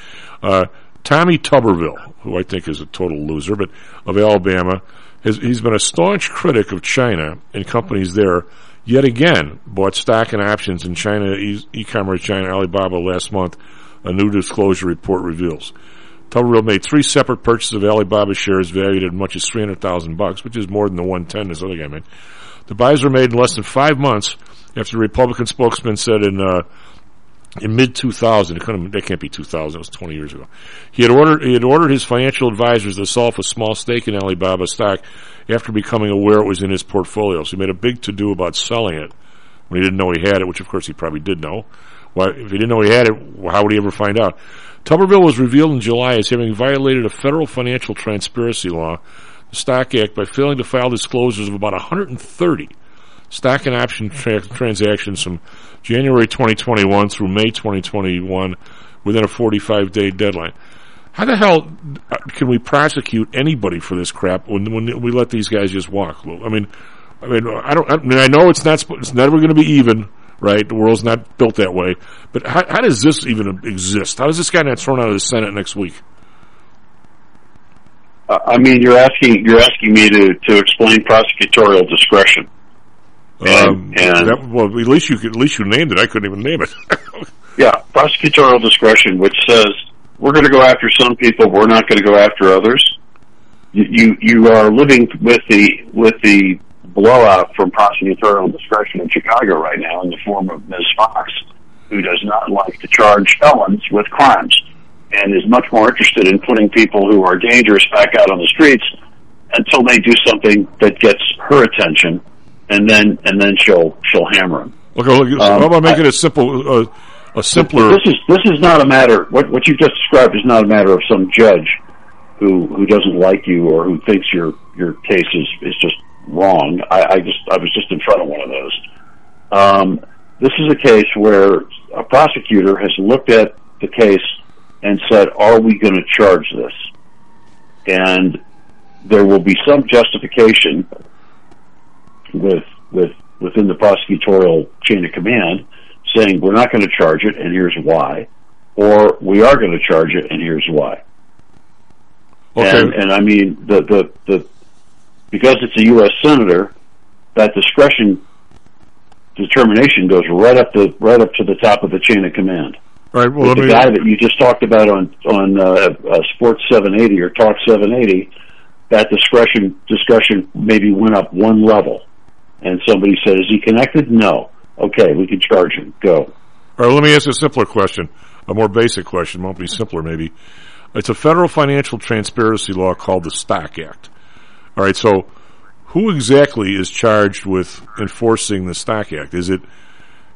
Uh, Tommy Tuberville, who I think is a total loser, but of Alabama, has he's been a staunch critic of China and companies there. Yet again, bought stock and options in China e-commerce giant Alibaba last month. A new disclosure report reveals. Tuberville made three separate purchases of Alibaba shares valued at as much as three hundred thousand bucks, which is more than the one ten this other guy made. The buys were made in less than five months after the Republican spokesman said in uh, in mid 2000, it couldn't, that can't be 2000, it was 20 years ago. He had ordered, he had ordered his financial advisors to sell off a small stake in Alibaba stock after becoming aware it was in his portfolio. So he made a big to do about selling it when he didn't know he had it, which of course he probably did know. Why, if he didn't know he had it, how would he ever find out? Tuberville was revealed in July as having violated a federal financial transparency law, the Stock Act, by failing to file disclosures of about 130 stock and option tra- transactions from January 2021 through May 2021 within a 45 day deadline. How the hell uh, can we prosecute anybody for this crap when, when we let these guys just walk? I mean, I mean, I don't. I mean, I know it's not. It's never going to be even, right? The world's not built that way. But how, how does this even exist? How does this guy not thrown out of the Senate next week? Uh, I mean, you're asking you're asking me to to explain prosecutorial discretion. Um, that, well, at least you could, at least you named it. I couldn't even name it. Yeah, prosecutorial discretion, which says we're going to go after some people, we're not going to go after others. You, you you are living with the with the blowout from prosecutorial discretion in Chicago right now in the form of Ms. Fox, who does not like to charge felons with crimes and is much more interested in putting people who are dangerous back out on the streets until they do something that gets her attention, and then and then she'll she'll hammer them. Okay, look, Um, how about making it simple, uh, a simpler? This is this is not a matter. What what you just described is not a matter of some judge who who doesn't like you or who thinks your your case is is just wrong. I, I just I was just in front of one of those. Um, this is a case where a prosecutor has looked at the case and said, "Are we going to charge this?" And there will be some justification with with within the prosecutorial chain of command saying we're not going to charge it and here's why, or we are going to charge it and here's why. Okay. And, and I mean the, the the because it's a U.S. senator, that discretion determination goes right up the right up to the top of the chain of command. Right. Well, With the me, guy that you just talked about on on uh, uh, Sports 780 or Talk 780, that discretion discussion maybe went up one level, and somebody said, "Is he connected?" No. Okay, we can charge him. Go. All right, let me ask a simpler question, a more basic question. Won't be simpler, maybe. It's a federal financial transparency law called the Stock Act. All right, so who exactly is charged with enforcing the Stock Act? Is it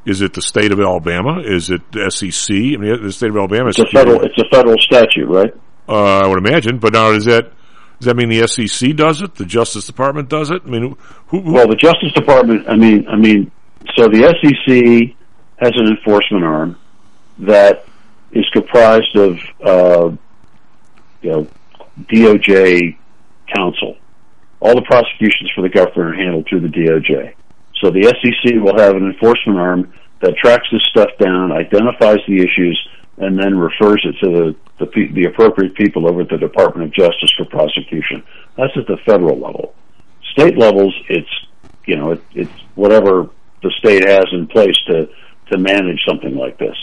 is it the state of Alabama? Is it the SEC? I mean, the state of Alabama. It's a federal. It's a federal statute, right? Uh, I would imagine, but now does that does that mean the SEC does it? The Justice Department does it? I mean, who? who Well, the Justice Department. I mean, I mean, so the SEC has an enforcement arm that is comprised of, uh, you know, DOJ counsel. All the prosecutions for the government are handled through the DOJ. So the SEC will have an enforcement arm that tracks this stuff down, identifies the issues, and then refers it to the the, the appropriate people over at the Department of Justice for prosecution. That's at the federal level. State levels, it's you know, it, it's whatever the state has in place to to manage something like this.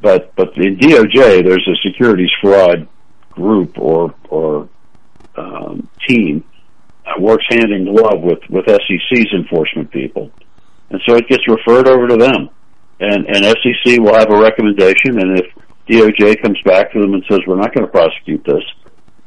But but in DOJ, there's a securities fraud group or or um, team that works hand in glove with with SEC's enforcement people, and so it gets referred over to them, and and SEC will have a recommendation, and if DOJ comes back to them and says we're not going to prosecute this,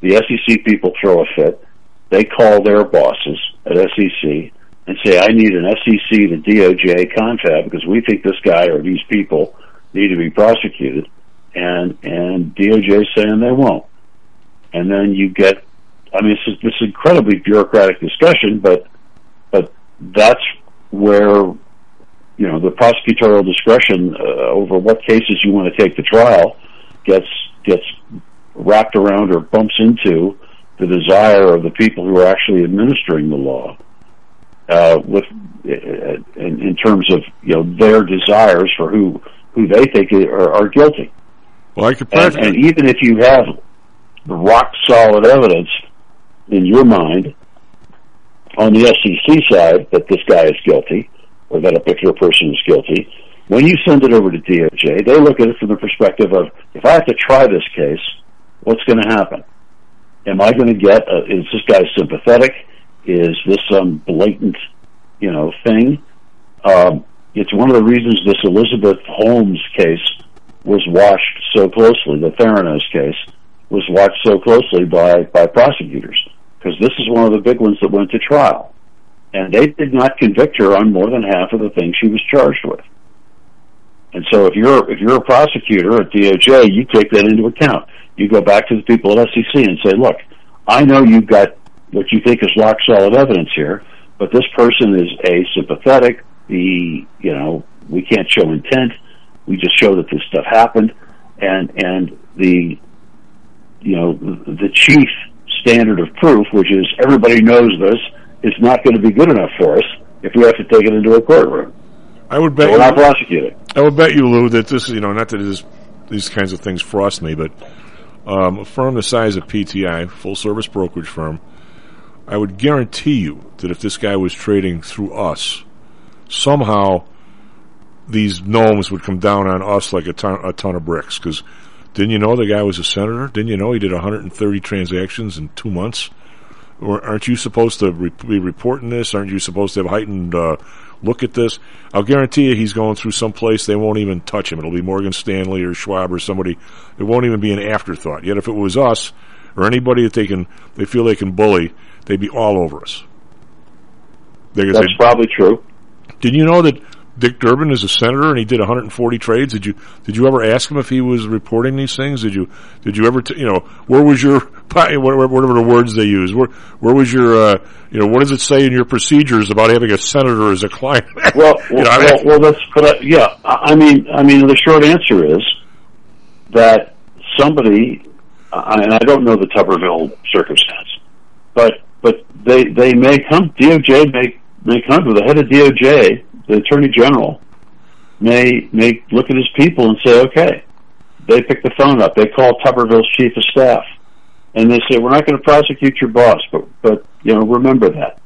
the SEC people throw a fit. They call their bosses at SEC and say, I need an SEC to DOJ confab because we think this guy or these people need to be prosecuted. And, and DOJ is saying they won't. And then you get, I mean, it's this incredibly bureaucratic discussion, but, but that's where, you know, the prosecutorial discretion uh, over what cases you want to take to trial gets, gets wrapped around or bumps into the desire of the people who are actually administering the law uh, with in, in terms of you know their desires for who who they think are, are guilty. Well, I could and, and even if you have rock solid evidence in your mind on the SEC side that this guy is guilty or that a particular person is guilty, when you send it over to DOJ, they look at it from the perspective of if I have to try this case, what's going to happen? Am I going to get? A, is this guy sympathetic? Is this some blatant, you know, thing? Um, it's one of the reasons this Elizabeth Holmes case was watched so closely. The Theranos case was watched so closely by by prosecutors because this is one of the big ones that went to trial, and they did not convict her on more than half of the things she was charged with. And so, if you're if you're a prosecutor at DOJ, you take that into account. You go back to the people at SEC and say, "Look, I know you've got what you think is rock solid evidence here, but this person is a sympathetic. The you know we can't show intent. We just show that this stuff happened, and and the you know the chief standard of proof, which is everybody knows this, is not going to be good enough for us if we have to take it into a courtroom. I would bet so we're not prosecuting. I would bet you, Lou, that this is you know not that it is, these kinds of things frost me, but um, a firm the size of PTI, full service brokerage firm, I would guarantee you that if this guy was trading through us, somehow these gnomes would come down on us like a ton, a ton of bricks. Because didn't you know the guy was a senator? Didn't you know he did 130 transactions in two months? Or aren't you supposed to re- be reporting this? Aren't you supposed to have heightened uh, look at this? I'll guarantee you he's going through some place they won't even touch him. It'll be Morgan Stanley or Schwab or somebody. It won't even be an afterthought. Yet if it was us or anybody that they can, they feel they can bully, they'd be all over us. That's probably true. did you know that Dick Durbin is a senator and he did 140 trades. Did you did you ever ask him if he was reporting these things? Did you did you ever t- you know where was your whatever, the words they use? Where where was your uh, you know what does it say in your procedures about having a senator as a client? Well, You well, know, I mean- well, well, that's but uh, yeah. I I mean, I mean, the short answer is that somebody, and I don't know the Tuberville circumstance, but they they may come. DOJ may may come to the head of DOJ, the Attorney General, may may look at his people and say, okay, they pick the phone up. They call Tuberville's chief of staff, and they say, we're not going to prosecute your boss, but but you know, remember that.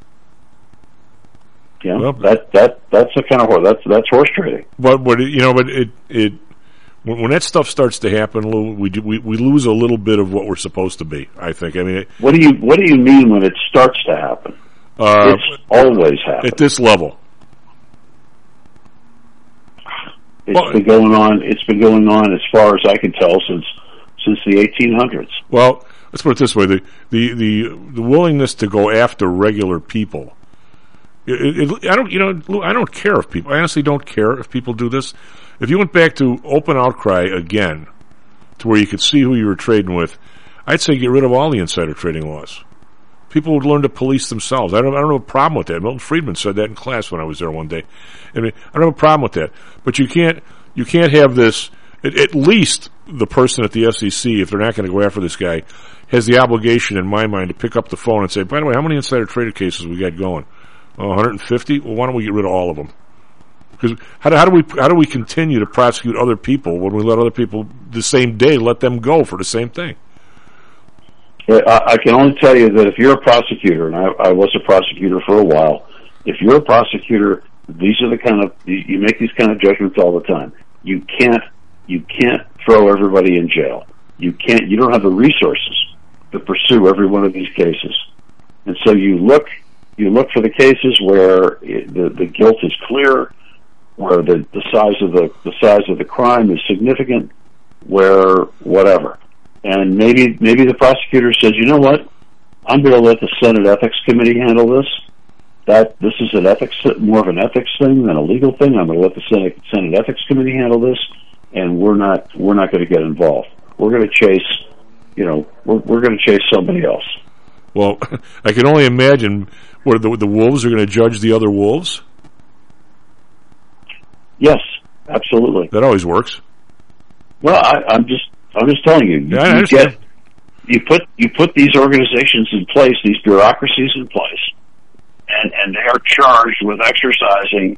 Yeah, that that that's the kind of horse. That's that's horse trading. But what you know, but it it when, when that stuff starts to happen, Lou, we, do, we we lose a little bit of what we're supposed to be. I think. I mean, it, What do you What do you mean when it starts to happen? uh, it's always happened. at this level. It's been going on. It's been going on as far as I can tell since since the 1800s. Well, let's put it this way: the the the, the willingness to go after regular people. It, it, I don't, you know, I don't care if people. I honestly don't care if people do this. If you went back to open outcry again, to where you could see who you were trading with, I'd say get rid of all the insider trading laws. People would learn to police themselves. I don't, I don't have a problem with that. Milton Friedman said that in class when I was there one day. I mean, I don't have a problem with that. But you can't, you can't have this. At, at least the person at the SEC, if they're not going to go after this guy, has the obligation, in my mind, to pick up the phone and say, "By the way, how many insider trader cases we got going? Oh, 150. Well, why don't we get rid of all of them? Because how do, how do we how do we continue to prosecute other people when we let other people the same day let them go for the same thing? I, can only tell you that if you're a prosecutor, and I, I was a prosecutor for a while, if you're a prosecutor, these are the kind of you, you make these kind of judgments all the time. You can't you can't throw everybody in jail. You can't. You don't have the resources to pursue every one of these cases, and so you look you look for the cases where the the guilt is clear, where the the size of the the size of the crime is significant, where whatever, and maybe maybe the prosecutor says, you know what, I'm going to let the Senate Ethics Committee handle this. That this is an ethics more of an ethics thing than a legal thing. I'm going to let the Senate Senate Ethics Committee handle this, and we're not we're not going to get involved. We're going to chase, you know, we're we're going to chase somebody else. Well, I can only imagine where the the wolves are going to judge the other wolves. Yes, absolutely. That always works. Well, I, I'm just I'm just telling you. You, Yeah, I you get you put you put these organizations in place, these bureaucracies in place, and and they are charged with exercising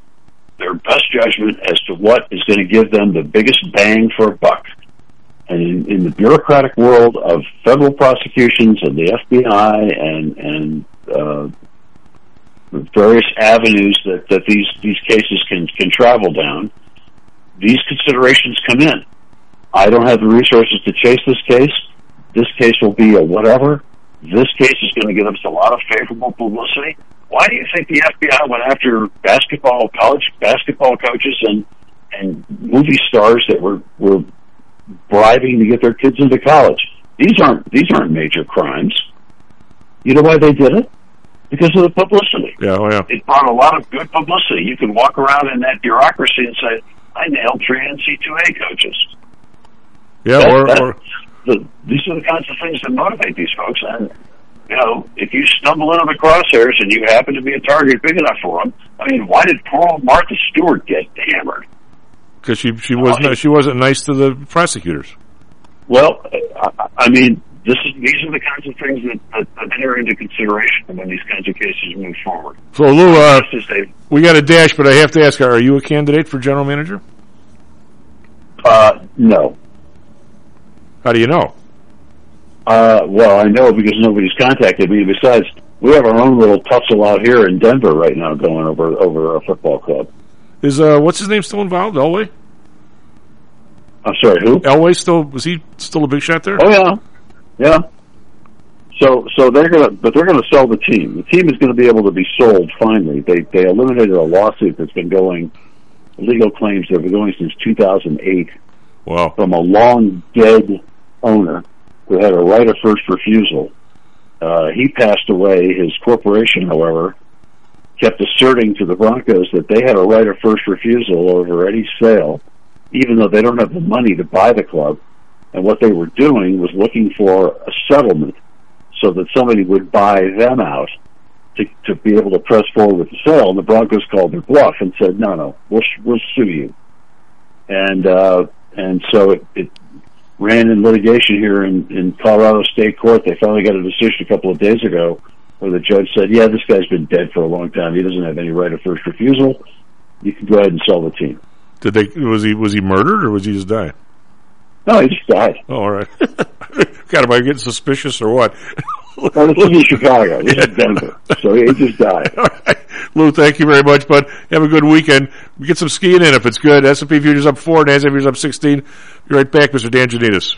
their best judgment as to what is going to give them the biggest bang for a buck. And in, in the bureaucratic world of federal prosecutions and the FBI and and uh, various avenues that, that these these cases can can travel down, these considerations come in. I don't have the resources to chase this case. This case will be a whatever. This case is going to get us a lot of favorable publicity. Why do you think the FBI went after basketball, college basketball coaches and and movie stars that were were bribing to get their kids into college? These aren't these aren't major crimes. You know why they did it? Because of the publicity. Yeah, oh yeah. It brought a lot of good publicity. You can walk around in that bureaucracy and say, "I nailed three NC2A coaches." Yeah, That- or, that- or the, these are the kinds of things that motivate these folks. And you know, if you stumble into the crosshairs and you happen to be a target big enough for them, I mean, why did poor old Martha Stewart get hammered? because she she wasn't she wasn't nice to the prosecutors. Well, I, I mean, this is these are the kinds of things that, that, that enter into consideration when these kinds of cases move forward. So Lou, uh, we got a dash, but I have to ask: Are you a candidate for general manager? uh, no. How do you know? Uh, well, I know because nobody's contacted me. Besides, we have our own little tussle out here in Denver right now going over over a football club. Is uh, what's his name still involved? Elway? I'm sorry, who? Elway still was he still a big shot there? Oh yeah, yeah. So so they're gonna, but they're gonna sell the team. The team is going to be able to be sold finally. They they eliminated a lawsuit that's been going, legal claims that have been going since 2008 Wow. from a long dead owner who had a right of first refusal. Uh, he passed away. His corporation, however, kept asserting to the Broncos that they had a right of first refusal over any sale, even though they don't have the money to buy the club. And what they were doing was looking for a settlement so that somebody would buy them out to, to be able to press forward with the sale. And the Broncos called their bluff and said, no, no, we'll, we'll sue you. And, uh, and so it, it ran in litigation here in, in Colorado State Court. They finally got a decision a couple of days ago where the judge said, yeah, this guy's been dead for a long time. He doesn't have any right of first refusal. You can go ahead and sell the team. Did they? Was he was he murdered or was he just die? No, he just died. Oh, all right. God, am I getting suspicious or what? well, this is in Chicago. This is Denver. So he just died. All right. Lou, thank you very much, bud. Have a good weekend. Get some skiing in if it's good. S&P futures up four, NASDAQ futures up 16. Be right back, Mr. Dan Janitas.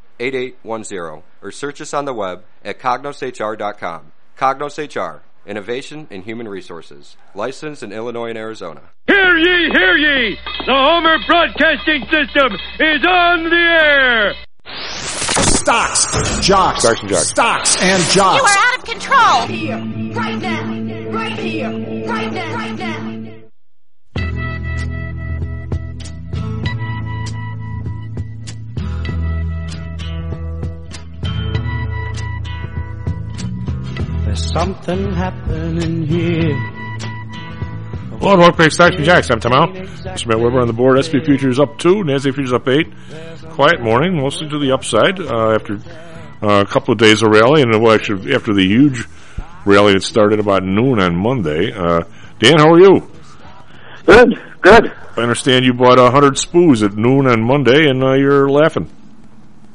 8810 or search us on the web at cognoshr.com. Cognos HR, Innovation in Human Resources, licensed in Illinois and Arizona. Hear ye, hear ye! The Homer Broadcasting System is on the air! Stocks, jocks, Stocks and jocks. stocks and jocks. You are out of control! Here, right now, right here, right now, right now. There's something happening here. Hello and welcome back to Stocks and Jocks. I'm Tom Howell. Mr. Matt Weber on the board. SP futures up two, NASDAQ futures up eight. Quiet morning, mostly to the upside uh, after uh, a couple of days of rally, and well, actually after the huge rally that started about noon on Monday. Uh, Dan, how are you? Good, good. I understand you bought a hundred spoos at noon on Monday, and uh, you're laughing.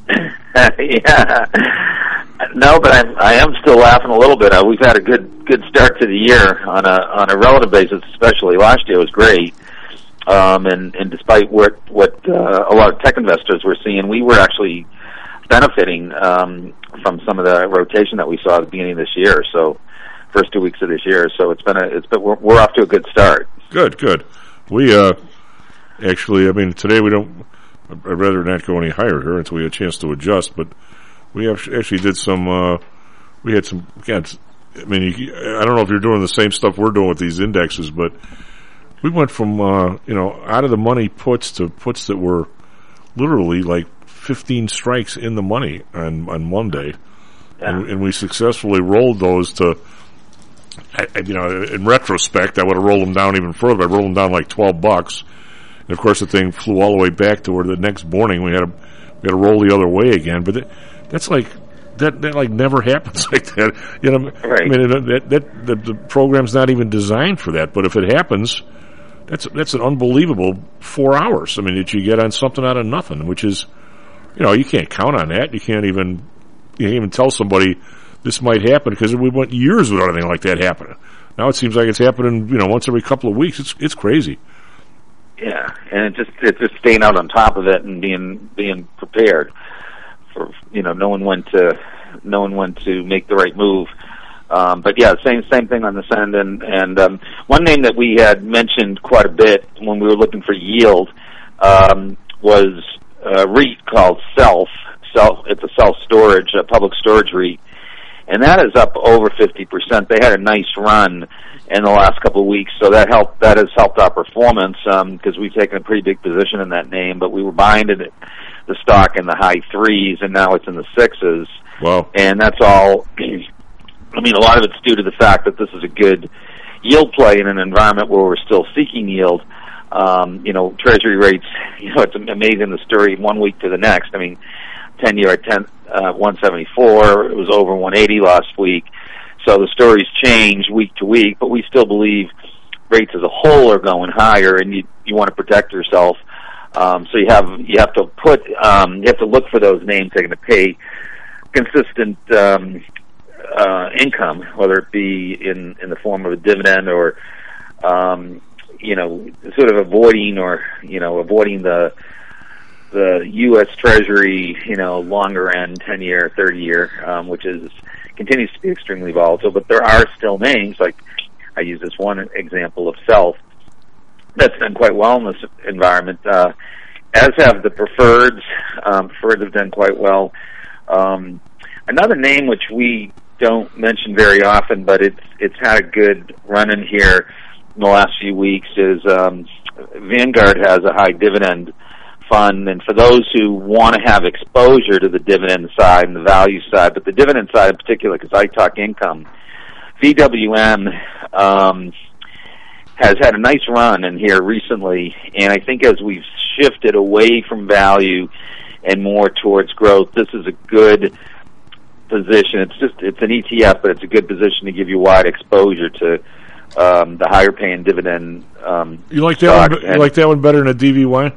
yeah. No, but I'm I am still laughing a little bit. Uh, we've had a good good start to the year on a on a relative basis, especially last year was great. Um, and and despite what what uh, a lot of tech investors were seeing, we were actually benefiting um, from some of the rotation that we saw at the beginning of this year. So first two weeks of this year. So it's been a it's been we're, we're off to a good start. Good, good. We uh, actually, I mean, today we don't. I'd rather not go any higher here until we have a chance to adjust. But we have, actually did some. Uh, we had some. I mean, you, I don't know if you're doing the same stuff we're doing with these indexes, but we went from uh, you know out of the money puts to puts that were literally like 15 strikes in the money on on Monday, and, and we successfully rolled those to. I, I- you know, in retrospect, I would have rolled them down even further. I rolled them down like 12 bucks. And of course, the thing flew all the way back to where the next morning we had to, we had to roll the other way again. But that's like, that, that like never happens like that. You know, I mean, that, that, the, the program's not even designed for that. But if it happens, that's, that's an unbelievable four hours. I mean, that you get on something out of nothing, which is, you know, you can't count on that. You can't even, you can't even tell somebody this might happen because we went years without anything like that happening. Now it seems like it's happening, you know, once every couple of weeks. It's it's crazy. Yeah, and it just it's just staying out on top of it and being being prepared for you know knowing when to knowing when to make the right move. Um, but yeah, same same thing on this end. And and um, one name that we had mentioned quite a bit when we were looking for yield um, was a REIT called Self. Self. It's a self storage, a public storage REIT, and that is up over fifty percent. They had a nice run in the last couple of weeks, so that helped. That has helped our performance because we've taken a pretty big position in that name. But we were buying it, the stock in the high threes, and now it's in the sixes. Wow! And that's all. I mean, a lot of it's due to the fact that this is a good yield play in an environment where we're still seeking yield. Um, you know, treasury rates, you know, it's amazing the story one week to the next. I mean, 10 year at 10, uh, 174, it was over 180 last week. So the stories change week to week, but we still believe rates as a whole are going higher and you, you want to protect yourself. Um, so you have, you have to put, um, you have to look for those names that are going to pay consistent, um, uh, income, whether it be in, in the form of a dividend or, um, you know, sort of avoiding or, you know, avoiding the, the U.S. Treasury, you know, longer end, 10 year, 30 year, um, which is, continues to be extremely volatile, but there are still names, like I use this one example of Self, that's done quite well in this environment, uh, as have the preferreds, um, preferreds have done quite well. Um, another name which we don't mention very often, but it's it's had a good run in here in the last few weeks. Is um, Vanguard has a high dividend fund, and for those who want to have exposure to the dividend side and the value side, but the dividend side in particular, because I talk income, VWM um, has had a nice run in here recently, and I think as we've shifted away from value and more towards growth, this is a good position. It's just it's an ETF, but it's a good position to give you wide exposure to um, the higher paying dividend. Um, You like that one? You like that one better than a DVY?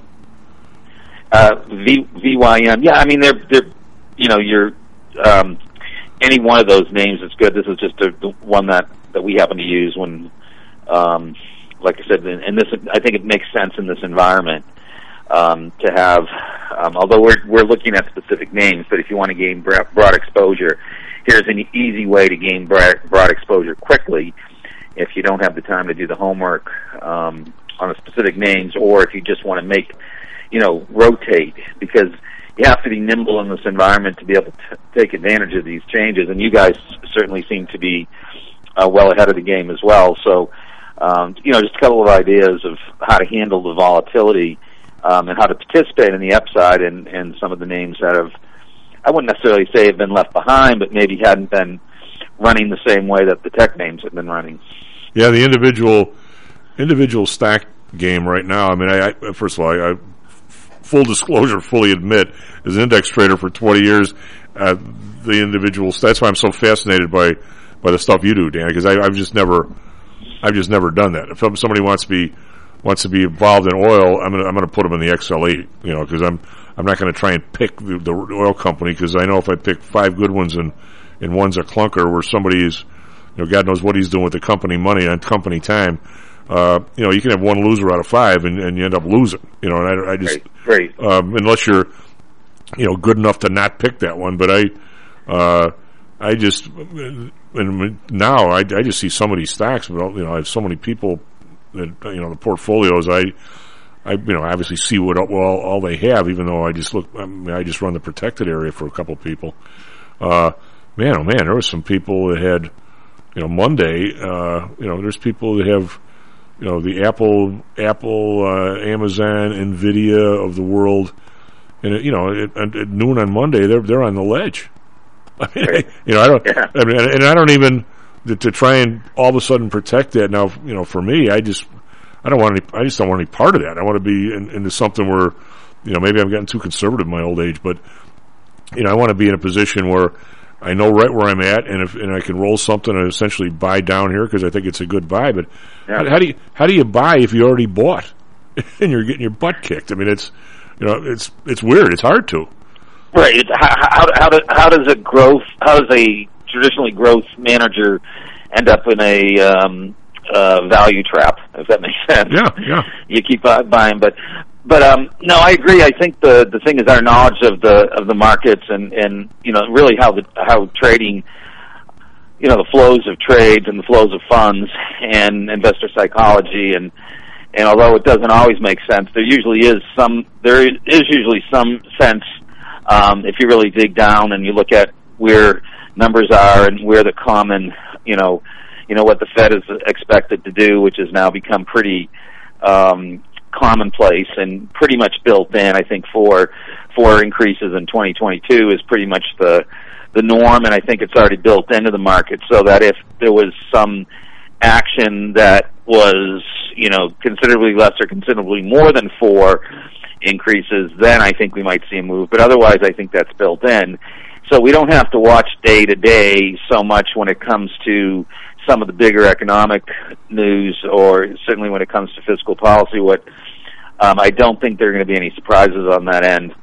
uh, v, VYM. Yeah, I mean they're they're you know you're um, any one of those names is good. This is just a, the one that that we happen to use when, um, like I said, and this I think it makes sense in this environment um, to have. Um, although we're we're looking at specific names, but if you want to gain broad, exposure, here's an easy way to gain broad, broad exposure quickly. If you don't have the time to do the homework um, on the specific names, or if you just want to make, you know, rotate, because you have to be nimble in this environment to be able to take advantage of these changes. And you guys certainly seem to be uh, well ahead of the game as well. So, um, you know, just a couple of ideas of how to handle the volatility um, and how to participate in the upside and, and some of the names that have, I wouldn't necessarily say have been left behind, but maybe hadn't been running the same way that the tech names have been running. Yeah, the individual individual stack game right now. I mean, I, I first of all, I, I full disclosure, fully admit, as an index trader for 20 years, uh, the individuals. That's why I'm so fascinated by by the stuff you do, Dan, because I, I've just never, I've just never done that. If somebody wants to be wants to be involved in oil, I'm gonna I'm gonna put them in the XLE, you know, because I'm I'm not going to try and pick the, the oil company because I know if I pick five good ones and and one's a clunker where somebody is, you know, God knows what he's doing with the company money on company time. Uh, you know, you can have one loser out of five, and, and you end up losing. You know, and I, I just right, right. Um, unless you're, you know, good enough to not pick that one. But I, uh, I just, and now I, I just see so many stacks. But you know, I have so many people that you know the portfolios. I, I you know obviously see what all all they have, even though I just look. I, mean, I just run the protected area for a couple of people. Uh, man, oh man, there was some people that had, you know, Monday. Uh, you know, there's people that have, you know, the Apple, Apple, uh, Amazon, Nvidia of the world, and it, you know, at, at noon on Monday, they're they're on the ledge. I mean, you know, I don't. Yeah. I mean, and I don't even to, to try and all of a sudden protect that. Now, you know, for me, I just I don't want any. I just don't want any part of that. I want to be in, into something where, you know, maybe I'm getting too conservative in my old age, but you know, I want to be in a position where I know right where I'm at, and if and I can roll something and essentially buy down here because I think it's a good buy. But Yeah. how, how do you how do you buy if you already bought and you're getting your butt kicked? I mean, it's you know, it's it's weird. It's hard to. Right. How how how, how does a growth how does a traditionally growth manager end up in a um, uh, value trap, if that makes sense. Yeah, yeah. You keep uh, buying, but but um, no, I agree. I think the the thing is our knowledge of the of the markets and and you know really how the how trading you know the flows of trades and the flows of funds and investor psychology and and although it doesn't always make sense, there usually is some there is usually some sense um, if you really dig down and you look at where numbers are and where the common you know you know what the Fed is expected to do, which has now become pretty um, commonplace and pretty much built in. I think for for increases in 2022 is pretty much the the norm, and I think it's already built into the market. So that if there was some action that was you know considerably less or considerably more than four increases, then I think we might see a move. But otherwise, I think that's built in. So we don't have to watch day to day so much when it comes to some of the bigger economic news, or certainly when it comes to fiscal policy. What um, I don't think there are going to be any surprises on that end.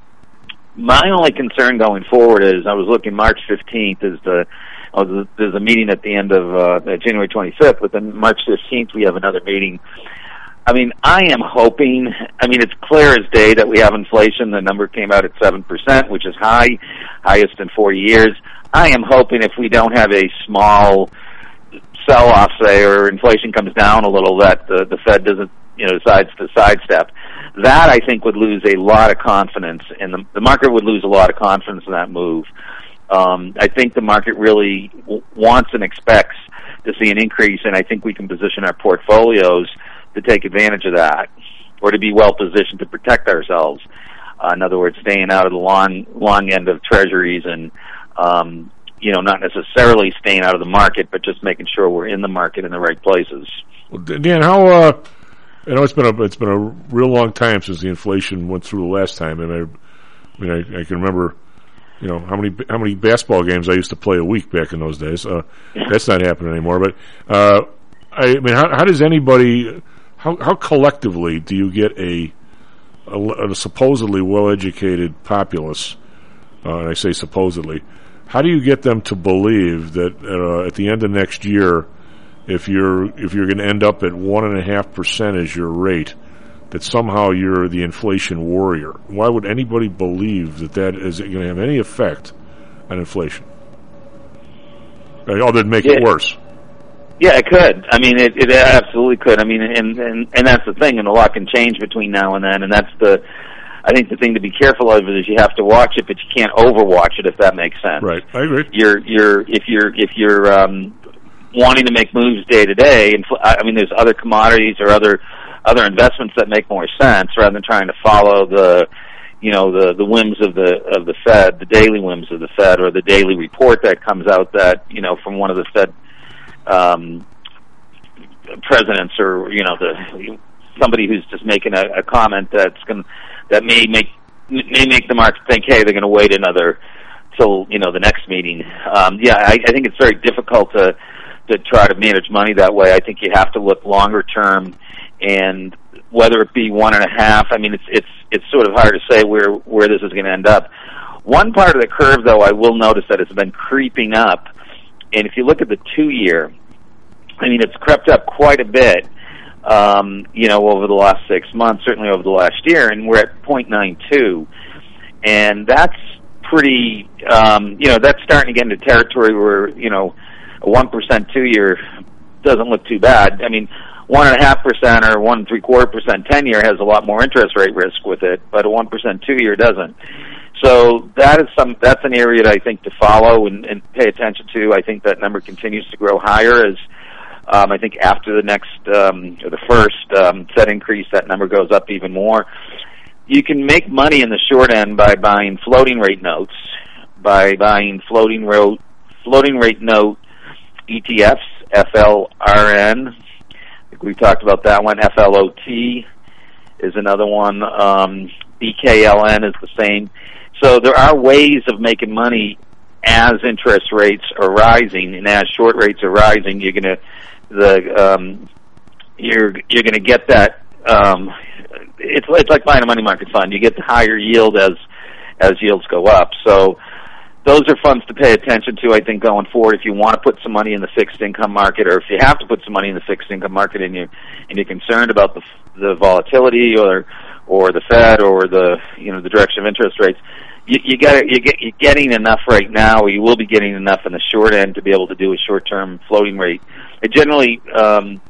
My only concern going forward is I was looking March 15th is the oh, there's a meeting at the end of uh, January 25th, but then March 15th we have another meeting. I mean, I am hoping. I mean, it's clear as day that we have inflation. The number came out at seven percent, which is high, highest in four years. I am hoping if we don't have a small sell off, say, or inflation comes down a little, that the, the Fed doesn't, you know, decides to sidestep. That I think would lose a lot of confidence, and the, the market would lose a lot of confidence in that move. Um, I think the market really w- wants and expects to see an increase, and I think we can position our portfolios to take advantage of that, or to be well positioned to protect ourselves. Uh, in other words, staying out of the long long end of treasuries and um, you know, not necessarily staying out of the market, but just making sure we're in the market in the right places. Well, Dan, how? Uh, I know it's been a it's been a real long time since the inflation went through the last time, and I, I mean, I, I can remember, you know, how many how many basketball games I used to play a week back in those days. Uh, that's not happening anymore. But uh, I mean, how, how does anybody? How how collectively do you get a a, a supposedly well educated populace? Uh, and I say supposedly how do you get them to believe that uh, at the end of next year, if you're if you're going to end up at one and a half percent as your rate, that somehow you're the inflation warrior? Why would anybody believe that that is going to have any effect on inflation? Other than make Yeah. it worse. Yeah, it could. I mean, it, it absolutely could. I mean, and, and and that's the thing, and a lot can change between now and then, and that's the. I think the thing to be careful of is you have to watch it, but you can't overwatch it if that makes sense. Right, I agree. You're you're if you're if you're um, wanting to make moves day to day, and I mean, there's other commodities or other other investments that make more sense rather than trying to follow the you know the the whims of the of the Fed, the daily whims of the Fed, or the daily report that comes out that you know from one of the Fed um, presidents or you know the somebody who's just making a, a comment that's going that may make may make the market think, hey, they're going to wait another till you know the next meeting. Um, yeah, I, I think it's very difficult to to try to manage money that way. I think you have to look longer term, and whether it be one and a half. I mean, it's it's it's sort of hard to say where where this is going to end up. One part of the curve, though, I will notice that it's been creeping up, and if you look at the two year, I mean, it's crept up quite a bit. Um, you know, over the last six months, certainly over the last year, and we're at 0.92, and that's pretty. Um, you know, that's starting to get into territory where you know a one percent two year doesn't look too bad. I mean, one and a half percent or one three quarter percent ten year has a lot more interest rate risk with it, but a one percent two year doesn't. So that is some that's an area that I think to follow and, and pay attention to. I think that number continues to grow higher as um, I think after the next um, or the first um, Fed increase, that number goes up even more. You can make money in the short end by buying floating rate notes, by buying floating rate floating rate note ETFs, FLRN. I think we talked about that one. FLOT is another one. Um, BKLN is the same. So there are ways of making money as interest rates are rising, and as short rates are rising, you're to the um, you're you're to get that. Um, it's it's like buying a money market fund. You get the higher yield as as yields go up. So those are funds to pay attention to. I think going forward, if you want to put some money in the fixed income market, or if you have to put some money in the fixed income market, and you and you're concerned about the the volatility or or the Fed or the you know the direction of interest rates, you, you got you get you're getting enough right now. Or you will be getting enough in the short end to be able to do a short term floating rate. It generally. Um,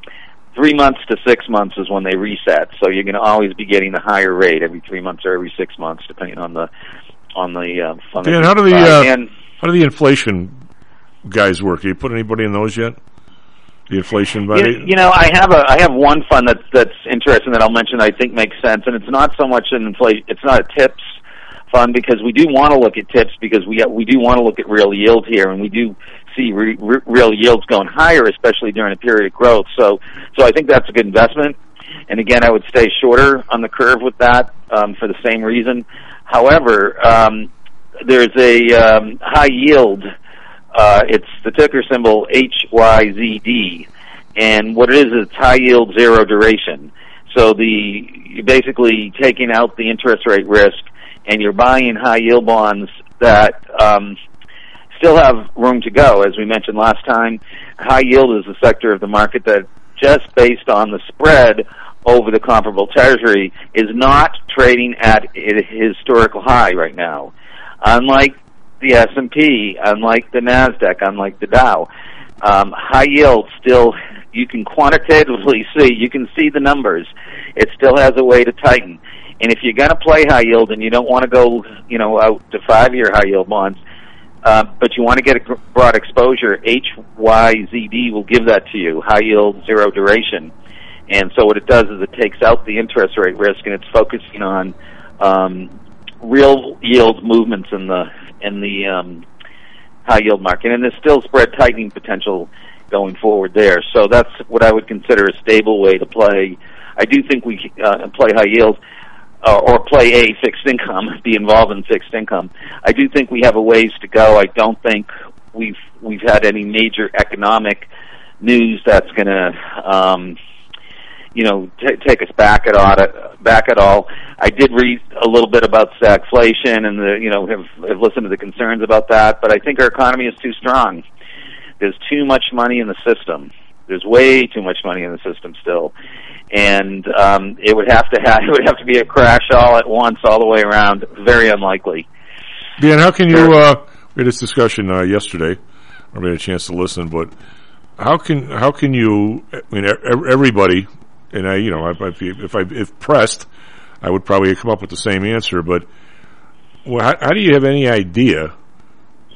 Three months to six months is when they reset, so you're going to always be getting the higher rate every three months or every six months, depending on the on the uh, fund. Dan, how do the Uh, uh, and how do the inflation guys work? Have you put anybody in those yet? The inflation You, buddy. you know, I have a I have one fund that's that's interesting that I'll mention. I think makes sense, and it's not so much an inflation. It's not a tips fund because we do want to look at tips because we we do want to look at real yield here, and we do see re, re, real yields going higher, especially during a period of growth. So so I think that's a good investment. And again, I would stay shorter on the curve with that um, for the same reason. However, um, there's a um, high yield. Uh, it's the ticker symbol HYZD, and what it is is high yield zero duration. So the you're basically taking out the interest rate risk, and you're buying high yield bonds that um, still have room to go. As we mentioned last time, high yield is a sector of the market that just based on the spread over the comparable treasury is not trading at a historical high right now. Unlike the S&P, unlike the Nasdaq, unlike the Dow, um, high yield still you can quantitatively see, you can see the numbers. It still has a way to tighten. And if you're going to play high yield and you don't want to go, you know, out to five-year high yield bonds, uh, but you want to get a broad exposure, HYZD will give that to you, high yield, zero duration. And so what it does is it takes out the interest rate risk and it's focusing on um, real yield movements in the in the um, high yield market, and there's still spread tightening potential going forward there. So that's what I would consider a stable way to play. I do think we uh, play high yield uh, or play a fixed income, be involved in fixed income. I do think we have a ways to go. I don't think we've we've had any major economic news that's going to um, you know t- take us back at all. Back at all. I did read a little bit about stagflation and the you know have, have listened to the concerns about that, but I think our economy is too strong. There's too much money in the system. There's way too much money in the system still, and um, it would have to have it would have to be a crash all at once, all the way around. Very unlikely. Dan, how can you? Uh, we had this discussion uh, yesterday. I had a chance to listen, but how can how can you? I mean, everybody, and I, you know, if I, if I if pressed, I would probably come up with the same answer. But well, how, how do you have any idea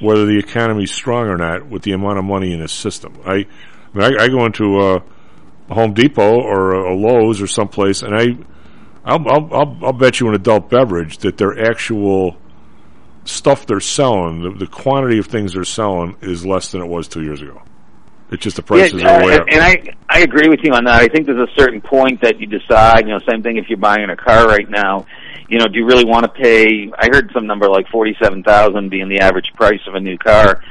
whether the economy is strong or not with the amount of money in the system? I, I, mean, I, I go into a Home Depot or a, a Lowe's or someplace, and I, I'll, I'll, I'll, I'll bet you an adult beverage that their actual stuff they're selling, the, the quantity of things they're selling, is less than it was two years ago. It's just the prices yeah, are way uh, up. and I I agree with you on that. I think there's a certain point that you decide. You know, same thing if you're buying a car right now. You know, do you really want to pay? I heard some number like forty-seven thousand being the average price of a new car,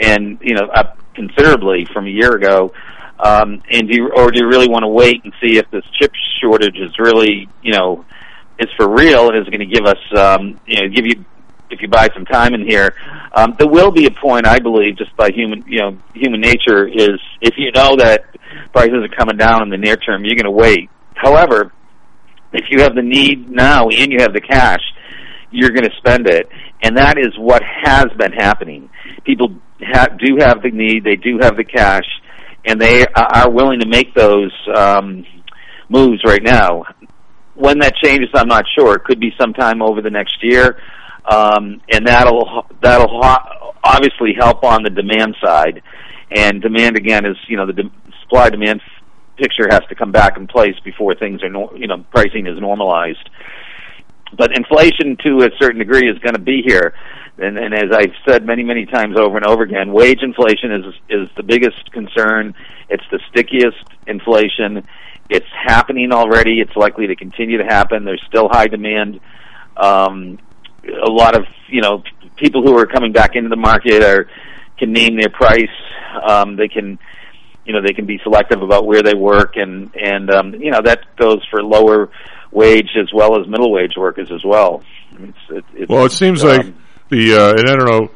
and you know, up considerably from a year ago. Um, and do you, or do you really want to wait and see if this chip shortage is really, you know, is for real and is going to give us, um, you know, give you if you buy some time in here. Um, there will be a point, I believe, just by human, you know, human nature is if you know that prices are coming down in the near term, you're going to wait. However, if you have the need now and you have the cash, you're going to spend it, and that is what has been happening. People ha- do have the need, they do have the cash, and they are willing to make those um, moves right now. When that changes, I'm not sure. It could be sometime over the next year um, and that'll that'll obviously help on the demand side. And demand again is you know the de- supply demand picture has to come back in place before things are you know pricing is normalized. But inflation to a certain degree is going to be here. And, and as I've said many, many times over and over again, wage inflation is is the biggest concern. It's the stickiest inflation. It's happening already. It's likely to continue to happen. There's still high demand. Um, a lot of you know people who are coming back into the market are can name their price. Um, they can you know they can be selective about where they work, and and um, you know that goes for lower wage as well as middle wage workers as well. I mean, it's, it, it's, well, it seems um, like the uh, and I don't know.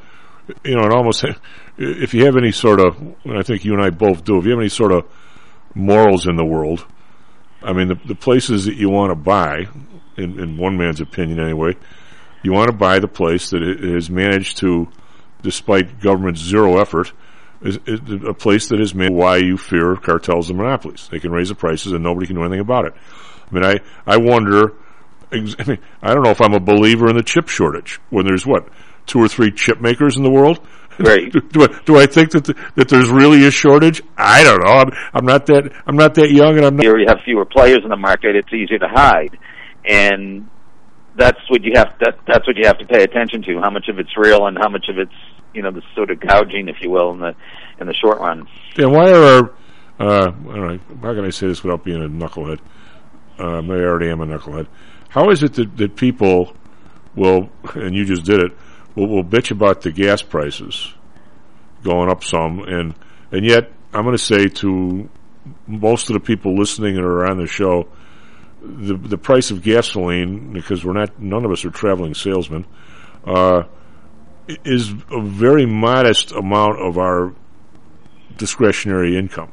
you know, and almost if you have any sort of, and I think you and I both do, if you have any sort of morals in the world, I mean, the, the places that you want to buy, in, in one man's opinion anyway, you want to buy the place that has managed to, despite government's zero effort, is, is a place that has made why you fear cartels and monopolies. They can raise the prices and nobody can do anything about it. I mean, I, I wonder, I mean, I don't know if I'm a believer in the chip shortage when there's what, two or three chip makers in the world? Right. do, do, I, do I think that the, that there's really a shortage? I don't know. I'm, I'm not that I'm not that young, and I'm not. Here you have fewer players in the market. It's easier to hide, and that's what you have. That, that's what you have to pay attention to. How much of it's real, and how much of it's you know the sort of gouging, if you will, in the in the short run. yeah why are uh, know, how can I say this without being a knucklehead? Maybe I already am a knucklehead. How is it that, that people will, and you just did it, will, will bitch about the gas prices going up some, and and yet I'm going to say to most of the people listening are on the show, the the price of gasoline because we're not none of us are traveling salesmen, uh, is a very modest amount of our discretionary income.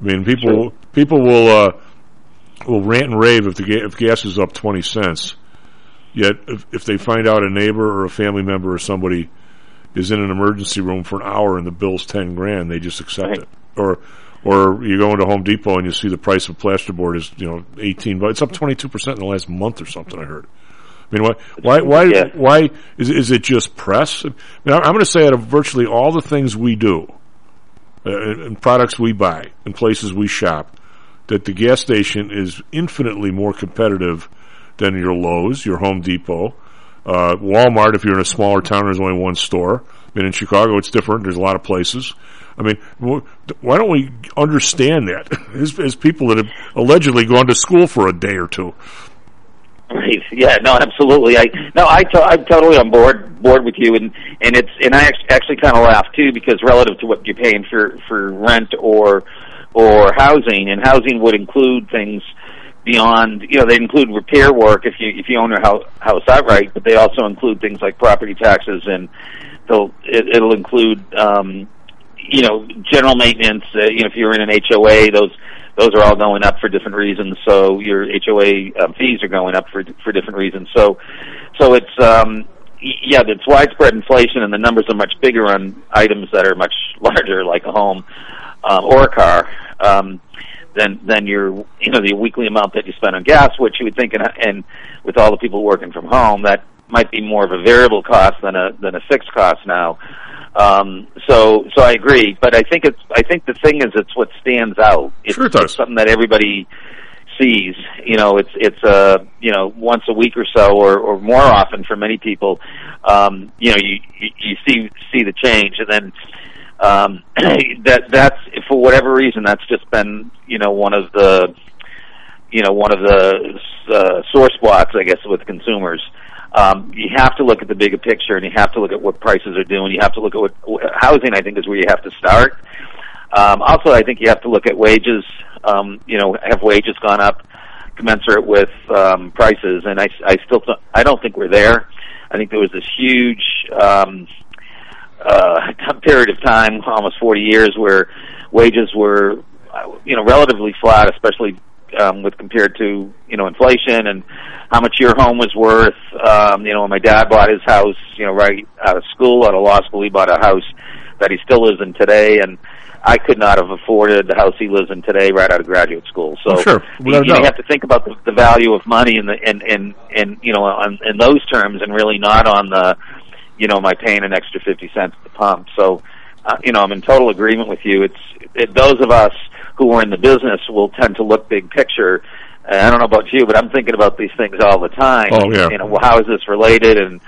I mean, people Sure. people will uh, will rant and rave if the ga- if gas is up twenty cents. Yet, if, if they find out a neighbor or a family member or somebody is in an emergency room for an hour and the bill's ten grand, they just accept Right. it. Or or you go into Home Depot and you see the price of plasterboard is you know eighteen, but it's up twenty two percent in the last month or something. I heard. I mean, why, why, why, Yeah. why is is it just press? I mean, I'm going to say out of virtually all the things we do, uh, and and products we buy, and places we shop, that the gas station is infinitely more competitive than your Lowe's, your Home Depot, uh, Walmart. If you're in a smaller town, there's only one store. I mean, in Chicago, it's different. There's a lot of places. I mean, wh- why don't we understand that as, as people that have allegedly gone to school for a day or two? Right. Yeah. No. Absolutely. I no. I to, I'm totally on board board with you, and and it's and I actually, actually kind of laugh too because relative to what you're paying for for rent or or housing, and housing would include things beyond you know they include repair work if you if you own your house house outright, but they also include things like property taxes and they'll it, it'll include um, you know general maintenance. Uh, you know if you're in an HOA, those those are all going up for different reasons. So your HOA um, fees are going up for for different reasons. So so it's um, yeah, it's widespread inflation, and the numbers are much bigger on items that are much larger, like a home um, or a car. Um, than than your you know the weekly amount that you spend on gas, which you would think, and, and with all the people working from home, that might be more of a variable cost than a than a fixed cost now. Um, so so I agree, but I think it's I think the thing is it's what stands out. It's, Sure it does. it's something that everybody sees. You know, it's it's uh you know once a week or so, or or more often for many people. Um, you know, you you you see see the change, and then um, that that's for whatever reason that's just been you know one of the you know one of the uh, sore spots I guess with consumers. Um, you have to look at the bigger picture, and you have to look at what prices are doing. You have to look at what housing. I think is where you have to start. Um, also, I think you have to look at wages. Um, you know, have wages gone up commensurate with um, prices? And I, I still, th- I don't think we're there. I think there was this huge um, uh, period of time, almost 40 years, where wages were, uh, you know, relatively flat, especially um, with compared to you know inflation and how much your home was worth. Um, you know, when my dad bought his house, you know, right out of school, out of law school, he bought a house that he still lives in today, and I could not have afforded the house he lives in today right out of graduate school. So Oh, sure. you, you have to think about the, the value of money in the in in in you know on, in those terms, and really not on the you know my paying an extra fifty cents at the pump. So uh, you know I'm in total agreement with you. It's it, those of us who are in the business will tend to look big picture. And I don't know about you, but I'm thinking about these things all the time. Oh, yeah. You know, well, how is this related, and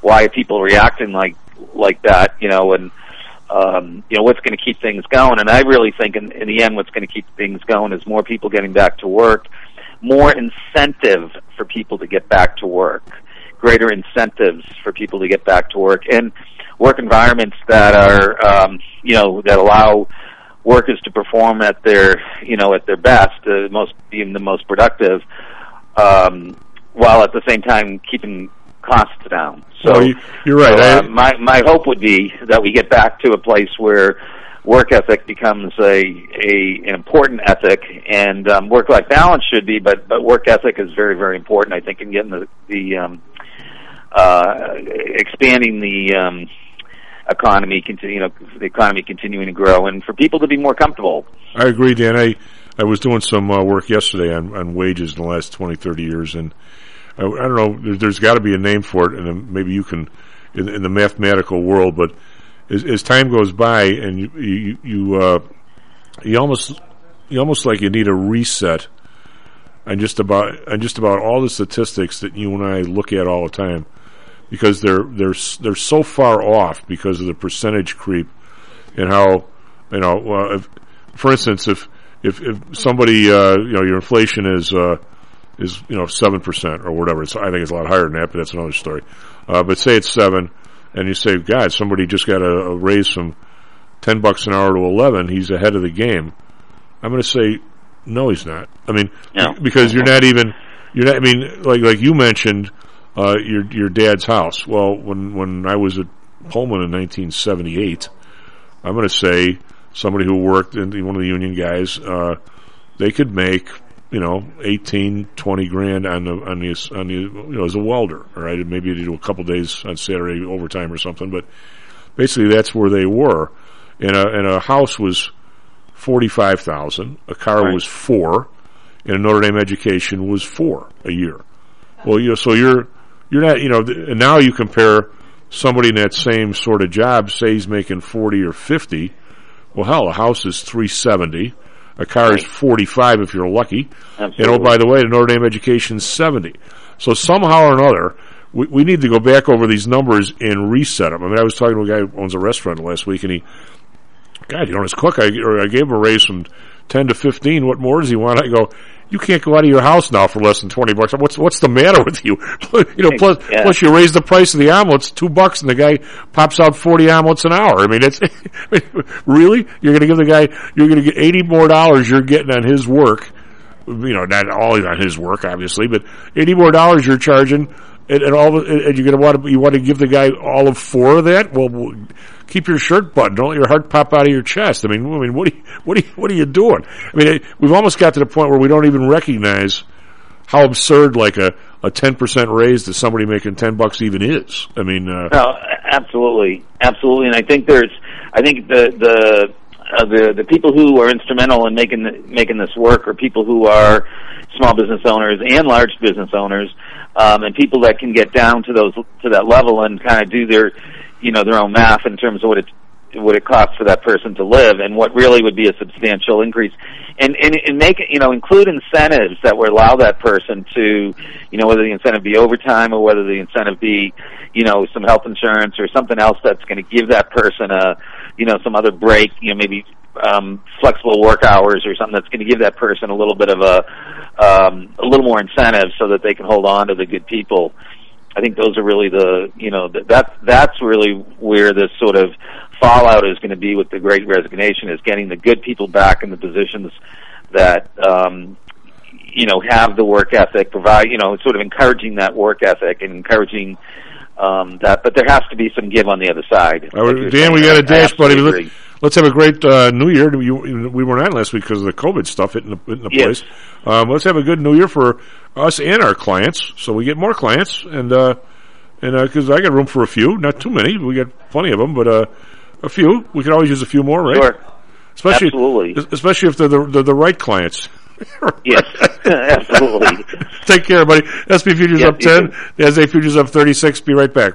why are people reacting like like that? You know, and um, you know what's going to keep things going. And I really think, in, in the end, what's going to keep things going is more people getting back to work, more incentive for people to get back to work, greater incentives for people to get back to work, and work environments that are um, you know that allow workers to perform at their you know at their best, uh, most being the most productive, um, while at the same time keeping costs down. So Well, you- you're right. uh, I- my my hope would be that we get back to a place where work ethic becomes a a an important ethic, and um, work life balance should be, but but work ethic is very very important. I think in getting the the um, uh, expanding the um, economy, continue, you know, the economy continuing to grow, and for people to be more comfortable. I agree, Dan. I, I was doing some uh, work yesterday on, on wages in the last 20, 30 years, and I, I don't know, there, there's got to be a name for it, and maybe you can, in, in the mathematical world, but as, as time goes by and you, you, you, uh, you almost, you almost like you need a reset on just about, on just about all the statistics that you and I look at all the time because they're, they're, they're so far off because of the percentage creep and how, you know, uh, if, for instance, if if, if somebody, uh, you know, your inflation is uh, is you know seven percent or whatever, it's, I think it's a lot higher than that, but that's another story. Uh, but say it's seven, and you say, God, somebody just got a, a raise from ten bucks an hour to eleven. He's ahead of the game. I'm going to say, no, he's not. I mean, No. because you're not even you're not. I mean, like like you mentioned, uh, your your dad's house. Well, when when I was at Pullman in 1978, I'm going to say somebody who worked in one of the union guys, uh, they could make you know 18, 20 grand on the on the on the you know as a welder, all right? And Maybe they do a couple days on Saturday overtime or something, but basically that's where they were. And a and a house was forty five thousand, a car Right. was four, and a Notre Dame education was four a year. Well, you know, so you're you're not you know, th- and now you compare somebody in that same sort of job, say he's making forty or fifty. Well, hell, a house is three seventy. A car is forty five if you're lucky. And oh, by the way, the Notre Dame education is seventy. So somehow or another, we, we need to go back over these numbers and reset them. I mean, I was talking to a guy who owns a restaurant last week, and he, God, you know, his cook, I, or I gave him a raise from ten to fifteen. What more does he want? I go, you can't go out of your house now for less than twenty bucks. What's what's the matter with you? you know, plus Yeah. plus you raise the price of the omelets two bucks, and the guy pops out forty omelets an hour. I mean, it's really you're going to give the guy you're going to get eighty more dollars you're getting on his work. You know, not all on his work, obviously, but eighty more dollars you're charging, and, and all, and you're going to want to you want to give the guy all of four of that. Well, keep your shirt buttoned. Don't let your heart pop out of your chest. I mean, I mean, what are you, what are you, what are you doing? I mean, it, we've almost got to the point where we don't even recognize how absurd like a a ten percent raise to somebody making ten bucks even is. I mean, uh, No, absolutely, absolutely, and I think there's, I think the the uh, the the people who are instrumental in making the, making this work are people who are small business owners and large business owners, um, and people that can get down to those to that level and kind of do their, you know, their own math in terms of what it what it costs for that person to live and what really would be a substantial increase. And and, and make you know include incentives that would allow that person to you know whether the incentive be overtime or whether the incentive be you know some health insurance or something else that's going to give that person a you know some other break you know maybe um flexible work hours or something that's going to give that person a little bit of a um a little more incentive so that they can hold on to the good people I think those are really the you know that that that's really where this sort of fallout is going to be with the Great Resignation is getting the good people back in the positions that um, you know have the work ethic, provide you know sort of encouraging that work ethic and encouraging um, that. But there has to be some give on the other side. Right, Dan, we got a dash, buddy. Let's, have a great uh, New Year. You, we weren't on last week because of the COVID stuff hitting the, hitting the Yes. place. Um, let's have a good New Year for us and our clients, so we get more clients. And uh, and because I got room for a few, not too many. We got plenty of them, but uh, a few. We could always use a few more, right? Sure. Especially, Absolutely. especially if they're the, they're the right clients. Yes, absolutely. Take care, buddy. SP Futures Yeah, up 10. The SA Futures up 36. Be right back.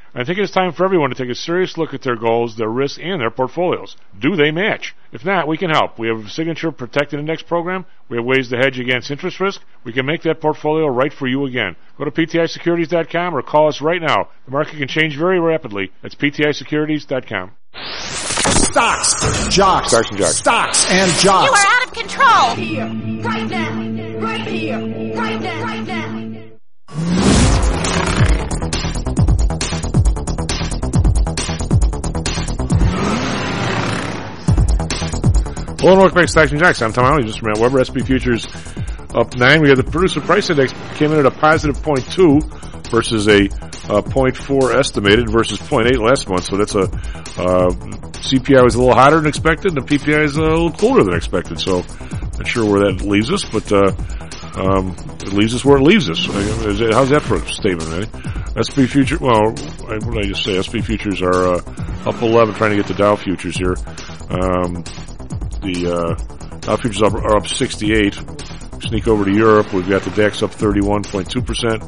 I think it's time for everyone to take a serious look at their goals, their risks, and their portfolios. Do they match? If not, we can help. We have a signature protected index program. We have ways to hedge against interest risk. We can make that portfolio right for you again. Go to PTIsecurities.com or call us right now. The market can change very rapidly. That's PTIsecurities.com. Stocks, jocks, Stocks and jocks. stocks and You are out of control. Here, right now, right here, right now, right now. Hello, North Bank Stocks and Jocks. I'm Tom Howell, just from Weber. SP Futures up nine. We have the producer price index came in at a positive 0.2 versus a uh, 0.4 estimated versus 0.8 last month. So that's a uh, CPI was a little hotter than expected, and the PPI is a little cooler than expected. So not sure where that leaves us, but uh, um, it leaves us where it leaves us. How's that for a statement, man? SP future. Well, I- what did I just say? SP futures are uh, up 11, trying to get the Dow futures here. Um, the uh, Dow futures up, are up 68. Sneak over to Europe. We've got the DAX up 31.2 percent.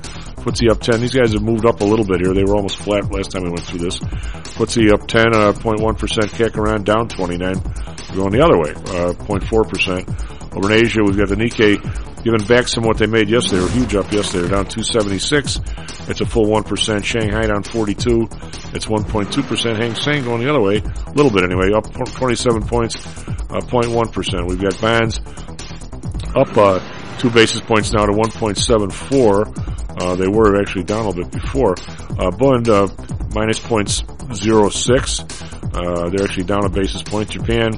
FTSE up 10. These guys have moved up a little bit here. They were almost flat last time we went through this. FTSE up 10.1 uh, 0.1 percent. CAC around down 29. Going the other way, uh, 0.4 percent. Over in Asia, we've got the Nikkei giving back some what they made yesterday. They were huge up yesterday. They're down 276. It's a full 1%. Shanghai down 42. It's 1.2%. Hang Seng going the other way, a little bit anyway, up 27 points, uh, 0.1%. We've got bonds up uh, two basis points now to 1.74. Uh, they were actually down a little bit before. Uh, Bund uh, minus points 0.6. Uh, they're actually down a basis point. Japan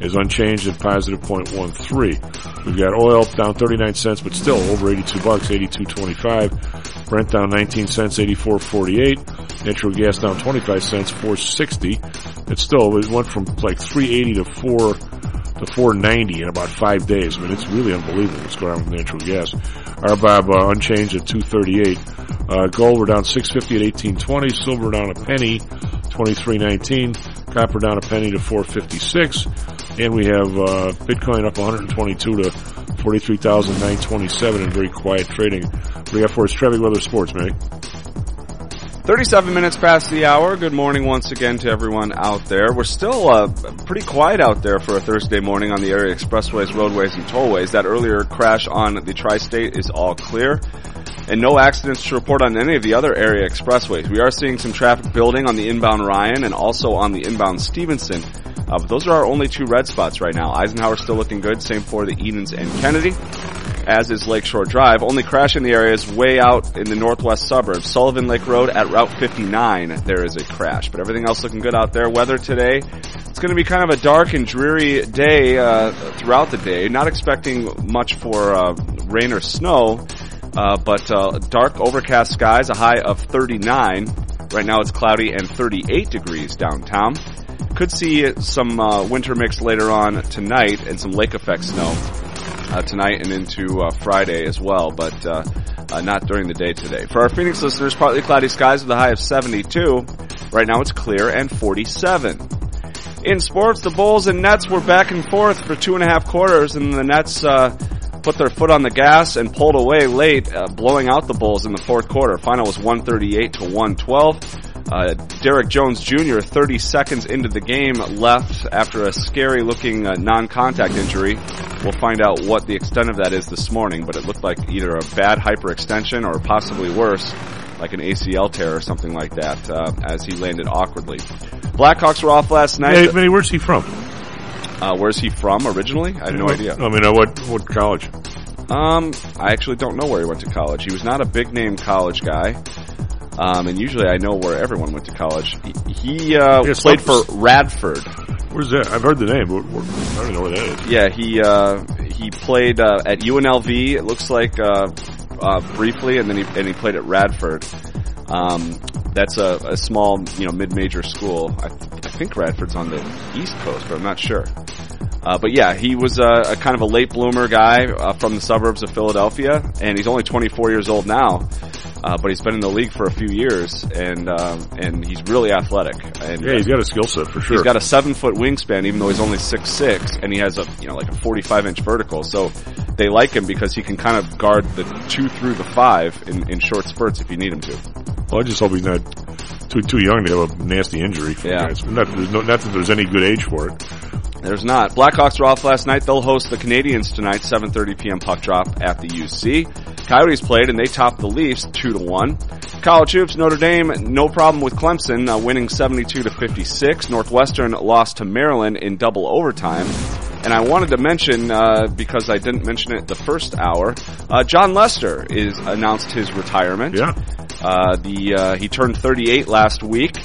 is unchanged at positive 0.13. We've got oil down 39 cents, but still over 82 bucks, 82.25. Brent down 19 cents, 84.48. Natural gas down 25 cents, 460. It's still, it went from like 380 to 4, to 490 in about five days. I mean, it's really unbelievable what's going on with natural gas. RBOB uh, unchanged at 238. Uh, gold we're down 650 at 1820. Silver down a penny, 2319. Copper down a penny to 456. And we have uh, Bitcoin up 122 to 43,927 in very quiet trading. Do you got for us? Traffic weather sports, man. 37 minutes past the hour. Good morning once again to everyone out there. We're still uh, pretty quiet out there for a Thursday morning on the area expressways, roadways, and tollways. That earlier crash on the tri-state is all clear. And no accidents to report on any of the other area expressways. We are seeing some traffic building on the inbound Ryan and also on the inbound Stevenson. Uh, but those are our only two red spots right now. Eisenhower still looking good. Same for the Edens and Kennedy as is Lakeshore Drive. Only crash in the area is way out in the northwest suburbs. Sullivan Lake Road at Route 59, there is a crash. But everything else looking good out there. Weather today, it's going to be kind of a dark and dreary day uh, throughout the day. Not expecting much for uh, rain or snow, uh, but uh, dark overcast skies, a high of 39. Right now it's cloudy and 38 degrees downtown. Could see some uh, winter mix later on tonight and some lake effect snow uh, tonight and into uh, Friday as well, but uh, not during the day today. For our Phoenix listeners, partly cloudy skies with a high of 72. Right now it's clear and 47. In sports, the Bulls and Nets were back and forth for two and a half quarters, and the Nets put their foot on the gas and pulled away late, uh, blowing out the Bulls in the fourth quarter. Final was 138 to 112. Uh, Derrick Jones Jr., 30 seconds into the game, left after a scary looking uh, non-contact injury. We'll find out what the extent of that is this morning, but it looked like either a bad hyperextension or possibly worse, like an ACL tear or something like that, uh, as he landed awkwardly. Blackhawks were off last night. Hey, where's he from? Uh, where's he from originally? I have no idea. I mean, uh, what what college? Um, I actually don't know where he went to college. He was not a big name college guy. Um, and usually I know where everyone went to college. He, he uh, Yeah, played for Radford. Where's that? I've heard the name, but I don't know where that is. Yeah, he uh, he played uh, at UNLV. It looks like uh, uh, briefly, and then he and he played at Radford. Um, that's a, a small, you know, mid-major school. I, I think Radford's on the East Coast, but I'm not sure. Uh, but yeah, he was a, a kind of a late bloomer guy uh, from the suburbs of Philadelphia, and he's only 24 years old now. Uh, but he's been in the league for a few years, and um, and he's really athletic. And Yeah, he's got a skill set for sure. He's got a seven foot wingspan, even though he's only six six, and he has a you know like a 45 inch vertical. So they like him because he can kind of guard the two through the five in, in short spurts if you need him to. Well, I just hope he's not too too young to have a nasty injury. Yeah. Not, there's no, not that there's any good age for it. There's not. Blackhawks were off last night. They'll host the Canadiens tonight, 7:30 p.m. puck drop at the UC. Coyotes played and they topped the Leafs two to one. College hoops, Notre Dame, no problem with Clemson, uh, winning 72 to 56. Northwestern lost to Maryland in double overtime. And I wanted to mention, uh, because I didn't mention it the first hour, uh, Jon Lester is announced his retirement. Yeah. Uh, the uh, he turned 38 last week.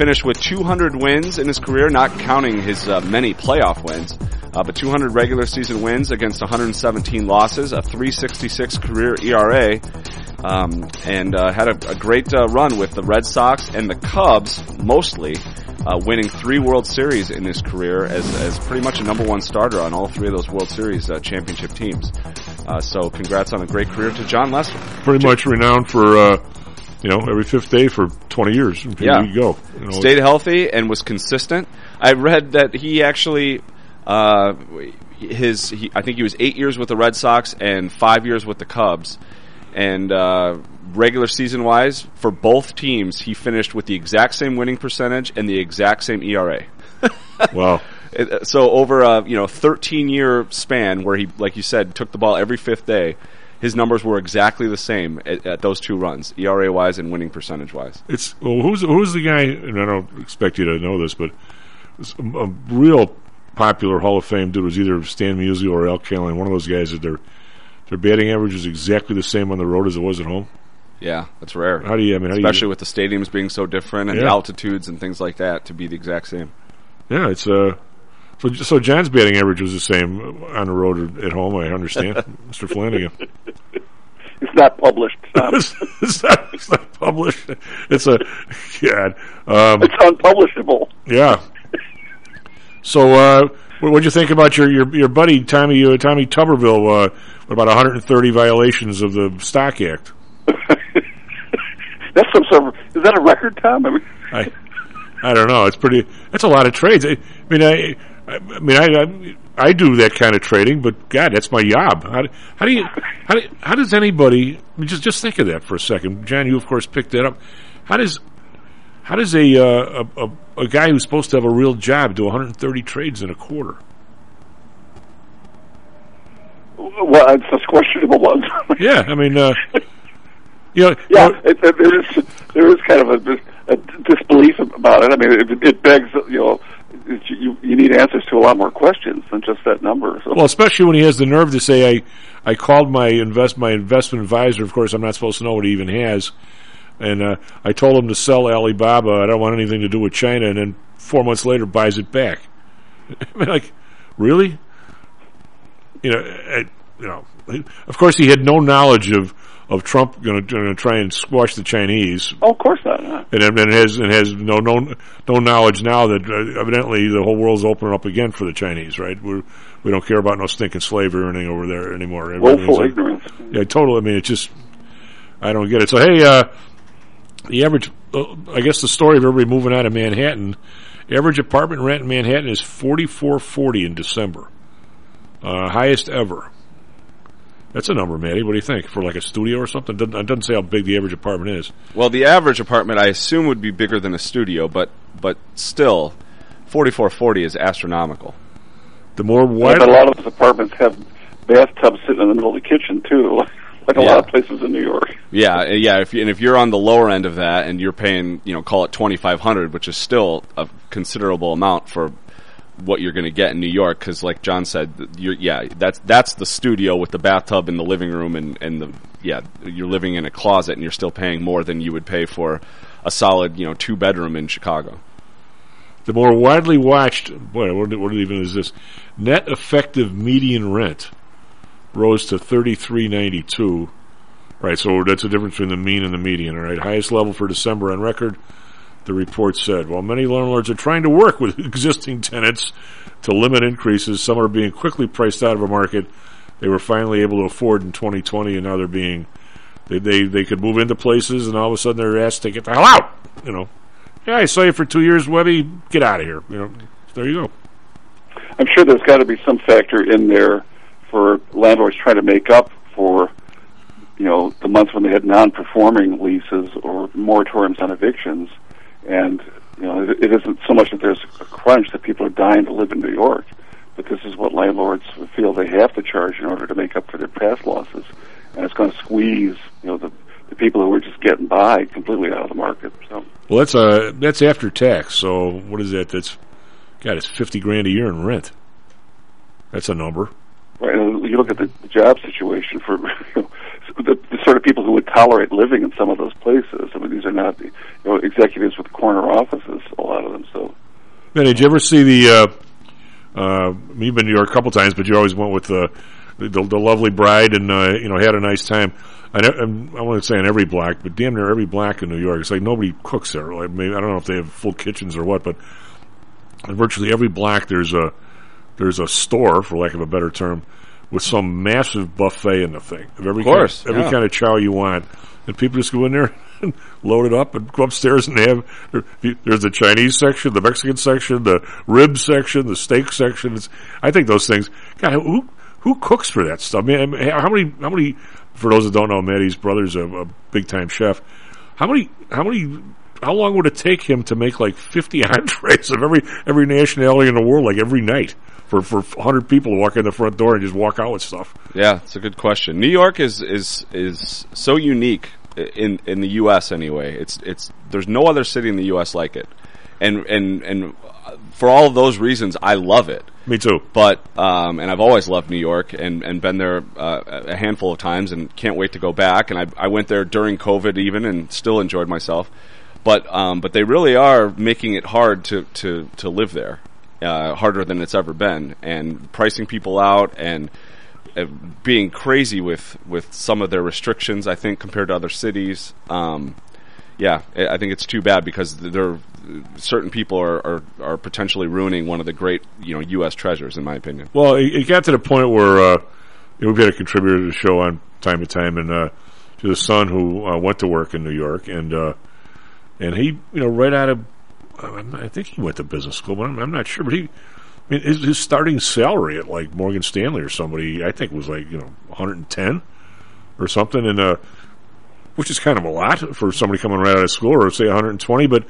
Finished with 200 wins in his career, not counting his uh, many playoff wins, uh, but 200 regular season wins against 117 losses, a 366 career ERA, um, and uh, had a, a great uh, run with the Red Sox and the Cubs, mostly uh, winning three World Series in his career as, as pretty much a number one starter on all three of those World Series uh, championship teams. So, congrats on a great career to Jon Lester. Pretty much renowned for, you know, every fifth day for 20 years. Yeah. you go. You know, Stayed healthy and was consistent. I read that he actually, uh, his, he, I think he was eight years with the Red Sox and five years with the Cubs. And, uh, regular season wise, for both teams, he finished with the exact same winning percentage and the exact same ERA. wow. So over a, you know, 13 year span where he, like you said, took the ball every fifth day, his numbers were exactly the same at, at those two runs, ERA wise and winning percentage wise. It's well, who's who's the guy? And I don't expect you to know this, but a, real popular Hall of Fame dude was either Stan Musial or Al Kaline. One of those guys that their their batting average is exactly the same on the road as it was at home. Yeah, that's rare. How do you? I mean, how do especially you, with the stadiums being so different and the altitudes and things like that to be the exact same. Yeah, it's uh. So, so John's batting average was the same on the road or at home. I understand, Mr. Flanagan. It's not published. It's, it's not, it's not published. It's a God. Um, it's unpublishable. Yeah. So, uh, what would you think about your your, your buddy Tommy uh, Tommy Tuberville? Uh, what about 130 violations of the Stock Act? That's some sort of is that a record, Tom? I mean, I I don't know. It's pretty. That's a lot of trades. I, I mean, I. I I mean, I, I I do that kind of trading, but God, that's my job. How, do- how do you how do, how does anybody just just think of that for a second, John? You of course picked that up. How does how does a uh, a, a a guy who's supposed to have a real job do 130 trades in a quarter? well, it's a questionable one. Yeah, I mean, uh, you know, yeah, it, it, there is there is kind of a, a disbelief about it. I mean, it, it begs you know you you need answers to a lot more questions than just that number. So. Well, especially when he has the nerve to say, "I, I called my invest my investment advisor. Of course, I'm not supposed to know what he even has, and uh, I told him to sell Alibaba. I don't want anything to do with China." And then four months later, buys it back. I mean, like, really? You know, uh, you know. Of course, he had no knowledge of of Trump going to try and squash the Chinese. Oh, of course not. no. And, and has and has no no no knowledge now that uh, evidently the whole world's opening up again for the Chinese, right? We're, we don't care about no stinking slavery or anything over there anymore. Like- ignorance. Yeah, total. I mean, it's just I don't get it. So hey, uh, the average, uh, I guess the story of everybody moving out of Manhattan Average apartment rent in Manhattan is forty four forty in December, uh, highest ever. That's a number, Matty. What do you think for like a studio or something? Doesn't, it doesn't say how big the average apartment is. Well, the average apartment I assume would be bigger than a studio, but but still, forty four forty is astronomical. The more But a lot of those apartments have bathtubs sitting in the middle of the kitchen too, like, like a Yeah. lot of places in New York. Yeah, yeah. If you, and if you're on the lower end of that, and you're paying, you know, call it twenty five hundred, which is still a considerable amount for what you're going to get in New York, because like John said, yeah, that's that's the studio with the bathtub in the living room, and and the yeah, you're living in a closet, and you're still paying more than you would pay for a solid, you know, two bedroom in Chicago. the more widely watched. Boy, what, what even is this? Net effective median rent rose to thirty three ninety two. Right, so that's the difference between the mean and the median. All right, highest level for December on record. The report said, while many landlords are trying to work with existing tenants to limit increases, some are being quickly priced out of a market they were finally able to afford in 2020, and now they're being they they, they could move into places, and all of a sudden they're asked to get the hell out. You know, yeah, I saw you for two years, Webby. Get out of here. You know, there you go. I'm sure there's got to be some factor in there for landlords trying to make up for, you know, the months when they had non-performing leases or moratoriums on evictions, and you know, it, it isn't so much that there's a crunch that people are dying to live in New York, but this is what landlords feel they have to charge in order to make up for their past losses, and it's going to squeeze, you know, the the people who are just getting by completely out of the market. So. Well, that's uh that's after tax. So what is that? That's God, it's fifty grand a year in rent. That's a number. Right. And you look at the, the job situation for you know, the, the sort of people who would tolerate living in some of those places. I mean, these are not you know executives with corner offices. A lot of them. So Man, did you ever see the? Uh, uh, you've been to New York a couple times, but you always went with the the, the lovely bride and uh, you know had a nice time. I, I'm- I wouldn't say on every block, but damn near every block in New York, it's like nobody cooks there. Like maybe I don't know if they have full kitchens or what, but virtually every black there's a there's a store, for lack of a better term, with some massive buffet in the thing of every Of course, kind, every yeah. kind of chow you want, and people just go in there. and Load it up and go upstairs and have. There's the Chinese section, the Mexican section, the rib section, the steak section. It's, I think those things. God, who who cooks for that stuff? I mean, how many how many? For those that don't know, Maddie's brother's a, a big time chef. How many? How many? How long would it take him to make like fifty entrees of every every nationality in the world, like every night, for for hundred people to walk in the front door and just walk out with stuff? Yeah, it's a good question. New York is is is so unique in in the U.S. Anyway, it's it's there's no other city in the U.S. like it, and and and for all of those reasons, I love it. Me too. But um, and I've always loved New York and and been there uh, a handful of times and can't wait to go back. And I I went there during COVID even and still enjoyed myself. But um, but they really are making it hard to to to live there, uh, harder than it's ever been, and pricing people out and uh, being crazy with with some of their restrictions. I think compared to other cities. Um, yeah, I think it's too bad because there certain people are, are are potentially ruining one of the great you know U.S. treasures, in my opinion. Well, it, it got to the point where uh, you know, we've had a contributor to the show on time to time, and uh, to the son who uh, went to work in New York, and uh, and he, you know, right out of, I think he went to business school, but I'm, I'm not sure. But he, I mean, his, his starting salary at like Morgan Stanley or somebody, I think was like you know 110 or something, and uh, which is kind of a lot for somebody coming right out of school, or say 120. But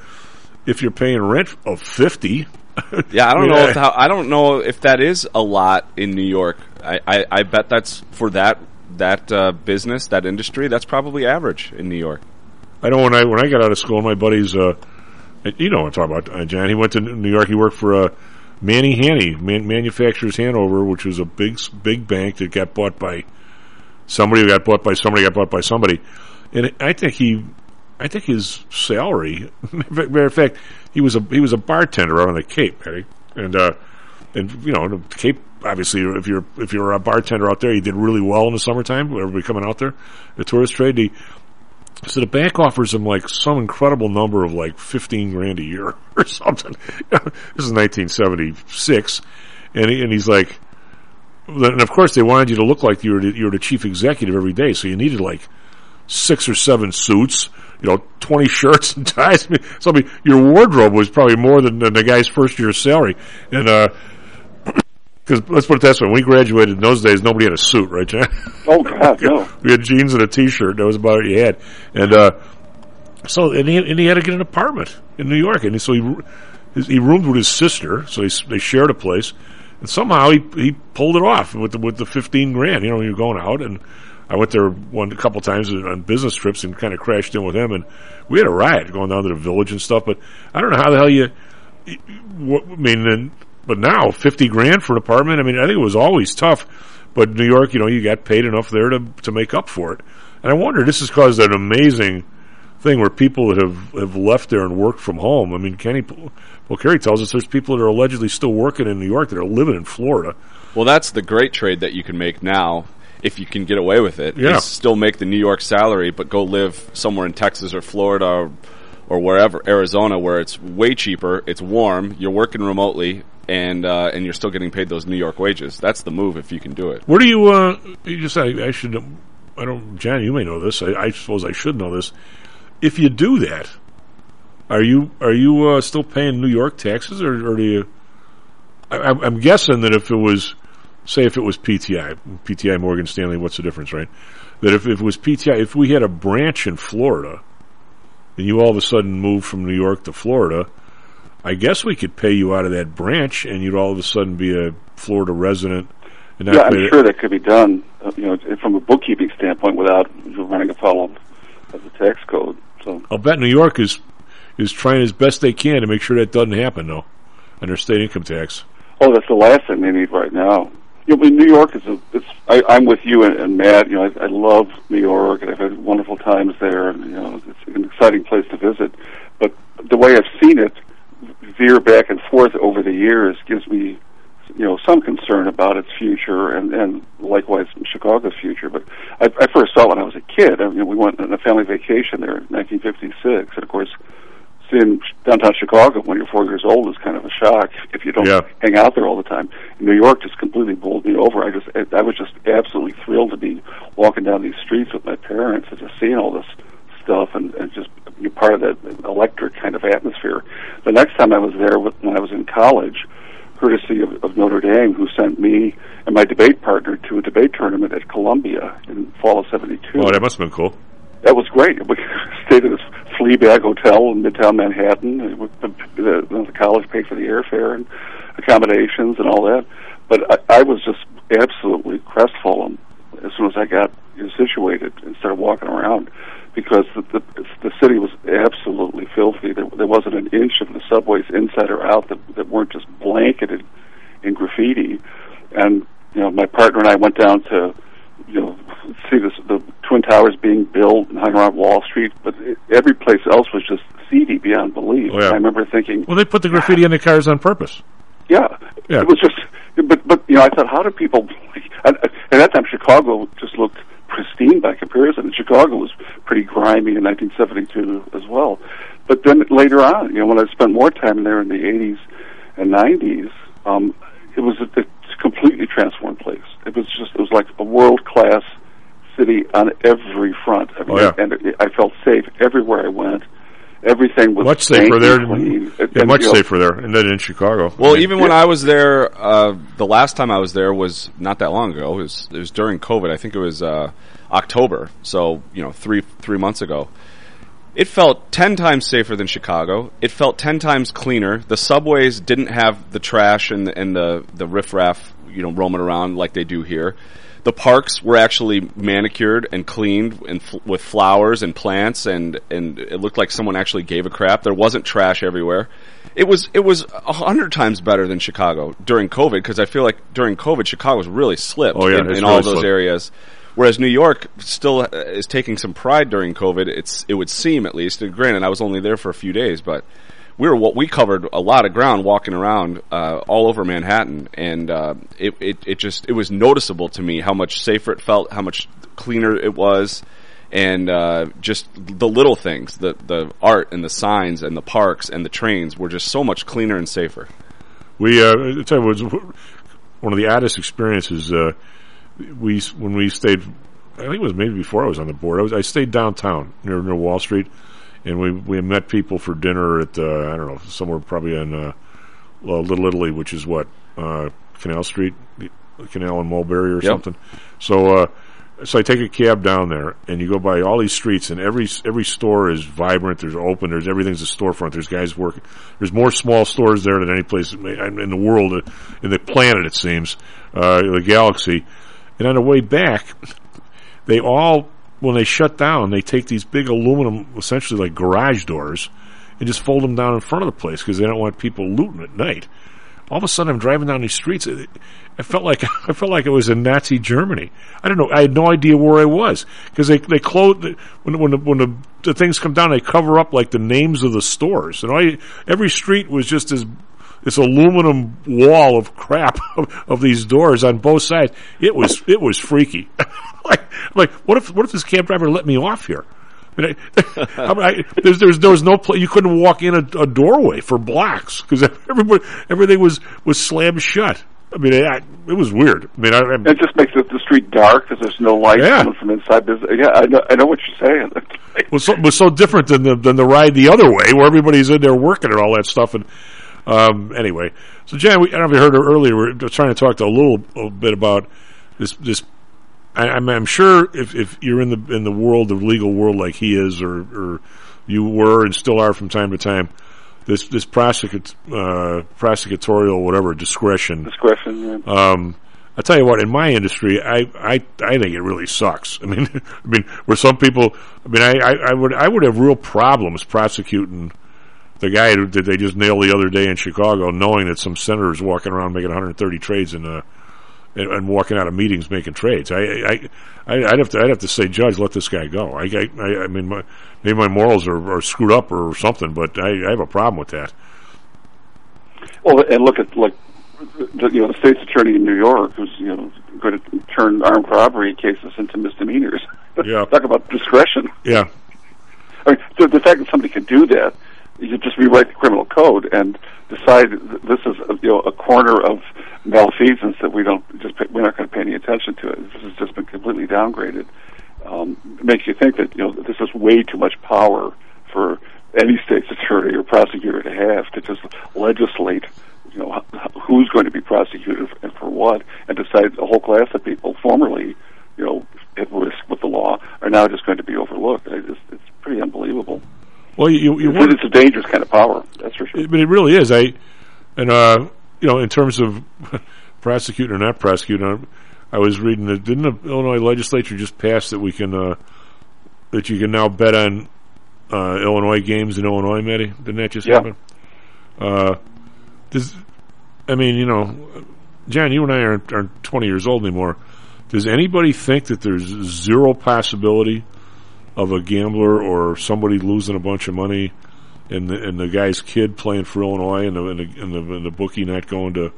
if you're paying rent of 50, Yeah, I don't know if how, I don't know if that is a lot in New York. I, I, I bet that's for that that uh, business that industry. That's probably average in New York. I know when I when I got out of school, my buddies, uh, you know what I'm talking about, uh, John. He went to New York. He worked for uh, Manny Hanny, Man- Manufacturers Hanover, which was a big big bank that got bought by somebody. who Got bought by somebody. Got bought by somebody. And I think he, I think his salary. Matter of fact, he was a he was a bartender out on the Cape, and uh, and you know the Cape. Obviously, if you're if you're a bartender out there, you did really well in the summertime. Everybody coming out there, the tourist trade. He, so the bank offers him like some incredible number of like fifteen grand a year or something. this is 1976, and he, and he's like, and of course they wanted you to look like you were the, you were the chief executive every day, so you needed like six or seven suits, you know, 20 shirts and ties. I mean, so I mean, your wardrobe was probably more than, than the guy's first year's salary. And, uh, because let's put it this way, when we graduated in those days, nobody had a suit, right, John? Oh God, no. we had jeans and a t-shirt. That was about what you had. And, uh, so, and he, and he had to get an apartment in New York. And so he, his, he roomed with his sister, so he, they shared a place. And somehow he, he pulled it off with the, with the 15 grand, you know, when you're going out. And I went there one, a couple times on business trips and kind of crashed in with him. And we had a riot going down to the village and stuff. But I don't know how the hell you, what, I mean, and, but now 50 grand for an apartment. I mean, I think it was always tough, but New York, you know, you got paid enough there to, to make up for it. And I wonder, this has caused an amazing thing where people that have, have left there and worked from home. I mean, Kenny, well, Kerry tells us there's people that are allegedly still working in New York that are living in Florida. Well, that's the great trade that you can make now if you can get away with it. Yeah. still make the New York salary, but go live somewhere in Texas or Florida or, or wherever, Arizona, where it's way cheaper, it's warm, you're working remotely, and uh, and you're still getting paid those New York wages. That's the move if you can do it. Where do you, uh, you just, I, I should, I don't, Jan, you may know this. I, I suppose I should know this. If you do that, are you are you uh, still paying New York taxes, or, or do you? I, I'm I'm guessing that if it was, say, if it was PTI, PTI Morgan Stanley, what's the difference, right? That if, if it was PTI, if we had a branch in Florida, and you all of a sudden moved from New York to Florida, I guess we could pay you out of that branch, and you'd all of a sudden be a Florida resident. And Yeah, I'm sure that could be done. Uh, you know, from a bookkeeping standpoint, without running afoul of, of the tax code. So I'll bet New York is is trying as best they can to make sure that doesn't happen, though, their state income tax. Oh, that's the last thing they need right now. You know, New York is a. It's. I, I'm with you and, and Matt. You know, I, I love New York, and I've had wonderful times there. And you know, it's an exciting place to visit. But the way I've seen it veer back and forth over the years gives me, you know, some concern about its future, and and likewise Chicago's future. But I, I first saw it when I was a kid. I mean, we went on a family vacation there in 1956, and of course seeing downtown Chicago when you're four years old is kind of a shock if you don't Yeah. hang out there all the time. New York just completely bowled me over. I just I was just absolutely thrilled to be walking down these streets with my parents and just seeing all this stuff and, and just be part of that electric kind of atmosphere. The next time I was there when I was in college, courtesy of, of Notre Dame, who sent me and my debate partner to a debate tournament at Columbia in fall of '72 Oh, that must have been cool. that was great. We stayed at this Fleabag Hotel in Midtown Manhattan. Uh, the, the, the college paid for the airfare and accommodations and all that. But I, I was just absolutely crestfallen as soon as I got situated and started walking around because the, the city was absolutely filthy. There, there wasn't an inch of the subways inside or out that, that weren't just blanketed in graffiti. And you know, my partner and I went down to you know see this, the twin towers being built and hung around Wall Street, but it, every place else was just seedy beyond belief. Oh, yeah. I remember thinking, Well, they put the graffiti on the cars on purpose. yeah, Yeah. it was just. But but you know, I thought, how do people? At, at that time, Chicago just looked pristine by comparison, and Chicago was pretty grimy in 1972 as well. But then later on, you know, when I spent more time there in the 80s and 90s, um, it was a, a completely transformed place. It was just it was like a world class city on every front. I mean, Oh, yeah. and it, I felt safe everywhere I went. Everything was Much safer there. clean. Than, And, much you know, safer there, and then in Chicago. Well, I mean, even when I was there, uh, the last time I was there was not that long ago. It was, it was during COVID. I think it was uh, October, so you know, three three months ago. It felt ten times safer than Chicago. It felt ten times cleaner. The subways didn't have the trash and the, and the the riffraff, you know, roaming around like they do here. The parks were actually manicured and cleaned and f- with flowers and plants, and and it looked like someone actually gave a crap. There wasn't trash everywhere. It was it was a hundred times better than Chicago during COVID because I feel like during COVID Chicago was really slipped Oh, yeah, in, in all those slipped. areas. Whereas New York still uh, is taking some pride during COVID. It's it would seem at least. And granted, I was only there for a few days, but we were what we covered a lot of ground walking around uh, all over Manhattan, and uh, it, it it just it was noticeable to me how much safer it felt, how much cleaner it was, and uh, just the little things, the the art and the signs and the parks and the trains were just so much cleaner and safer. We, uh, I tell you, it was one of the oddest experiences. Uh, we when we stayed I think it was maybe before I was on the board. I was I stayed downtown near near Wall Street, and we we met people for dinner at uh, I don't know somewhere probably in uh, Little Italy, which is what uh, Canal Street, Canal and Mulberry or Yep. something. So. Uh, so I take a cab down there, and you go by all these streets, and every every store is vibrant. There's open. There's everything's a storefront. There's guys working. There's more small stores there than any place in the world, in the planet. It seems, uh, the galaxy. And on the way back, they all when they shut down, they take these big aluminum, essentially like garage doors, and just fold them down in front of the place because they don't want people looting at night. All of a sudden, I'm driving down these streets. It, I felt like I felt like it was in Nazi Germany. I don't know. I had no idea where I was because they they close when when the, when the, the things come down. They cover up like the names of the stores, and I every street was just this this aluminum wall of crap of, of these doors on both sides. It was it was freaky. like like what if what if this cab driver let me off here? I mean, I, I, mean, I, there's, there's, there was no place You couldn't walk in a, a doorway for blocks because everybody, everything was, was slammed shut. I mean, it, it was weird. I mean, I, I, It just makes the, the street dark because there's no light Yeah. coming from inside. Yeah, I know, I know what you're saying. was so, was so different than the than the ride the other way, where everybody's in there working and all that stuff. And um, anyway, so Jan, we, I don't know if you heard her earlier. We are trying to talk to a little, bit about this. This, I, I'm, I'm sure if if you're in the in the world, the legal world, like he is, or or you were and still are from time to time. This this prosecut, uh, prosecutorial whatever discretion Discretion. Yeah. um, I tell you what, in my industry, I, I, I think it really sucks. I mean, I mean, where some people, I mean, I, I, I would, I would have real problems prosecuting the guy who- that they just nailed the other day in Chicago, knowing that some senator is walking around making 130 trades in, uh, and, and walking out of meetings making trades. I, I, I, I'd have to, I'd have to say, Judge, let this guy go. I, I, I mean, my, maybe my morals are, are screwed up or something, but I, I have a problem with that. Well, and look at like the, you know the state's attorney in New York, who's you know going to turn armed robbery cases into misdemeanors. Yeah. Talk about discretion. Yeah. I mean, the, the fact that somebody could do that, you just rewrite the criminal code and decide this is a, you know a corner of malfeasance that we don't just pay, we're not going to pay any attention to it. This has just been completely downgraded. Um, it makes you think that you know this is way too much power for any state's attorney or prosecutor to have to just legislate. You know who's going to be prosecuted and for what, and decide a whole class of people formerly, you know, at risk with the law are now just going to be overlooked. I just, it's pretty unbelievable. Well, you, you, It's, it's a dangerous kind of power. That's for sure. But it really is. I and uh, you know, in terms of prosecuting or not prosecuting, I, I was reading that didn't the Illinois legislature just pass that we can uh, that you can now bet on uh, Illinois games in Illinois, Matty? Didn't that just Yeah. happen? Uh, does I mean, you know, John, you and I aren't, aren't 20 years old anymore. Does anybody think that there's zero possibility of a gambler or somebody losing a bunch of money and the, and the guy's kid playing for Illinois and the, and the, and the, and the bookie not going to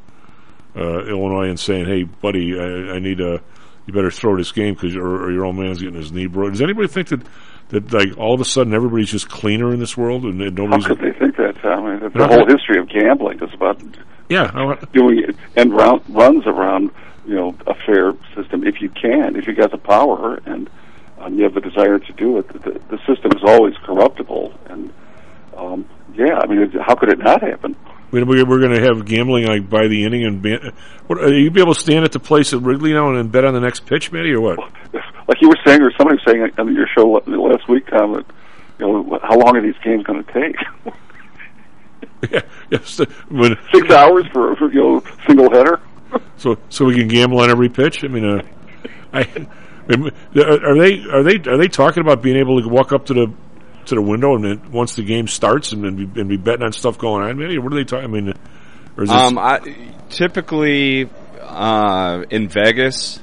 uh, Illinois and saying, "Hey, buddy, I, I need a you better throw this game because or, or your old man's getting his knee broken." Does anybody think that that like all of a sudden everybody's just cleaner in this world and, and How could they think that, Tom? I mean, the, whole history of gambling is about yeah doing it and round, runs around, you know, a fair system. If you can, if you got the power and um, you have the desire to do it, the, the system is always corruptible. And um, yeah, I mean, how could it not happen? we, we, we're going to have gambling like by the inning and ban- what are you be able to stand at the place at Wrigley now and bet on the next pitch, Matty, or what? Like you were saying, or somebody was saying on your show last week, Tom, that you know, how long are these games going to take? yeah, yes, when, Six hours for, for you know single header. so so we can gamble on every pitch. I mean, uh, I, are they are they are they talking about being able to walk up to the to the window and then once the game starts and then be, and be betting on stuff going on? What are they talking? I mean, Um, I, typically, uh, in Vegas,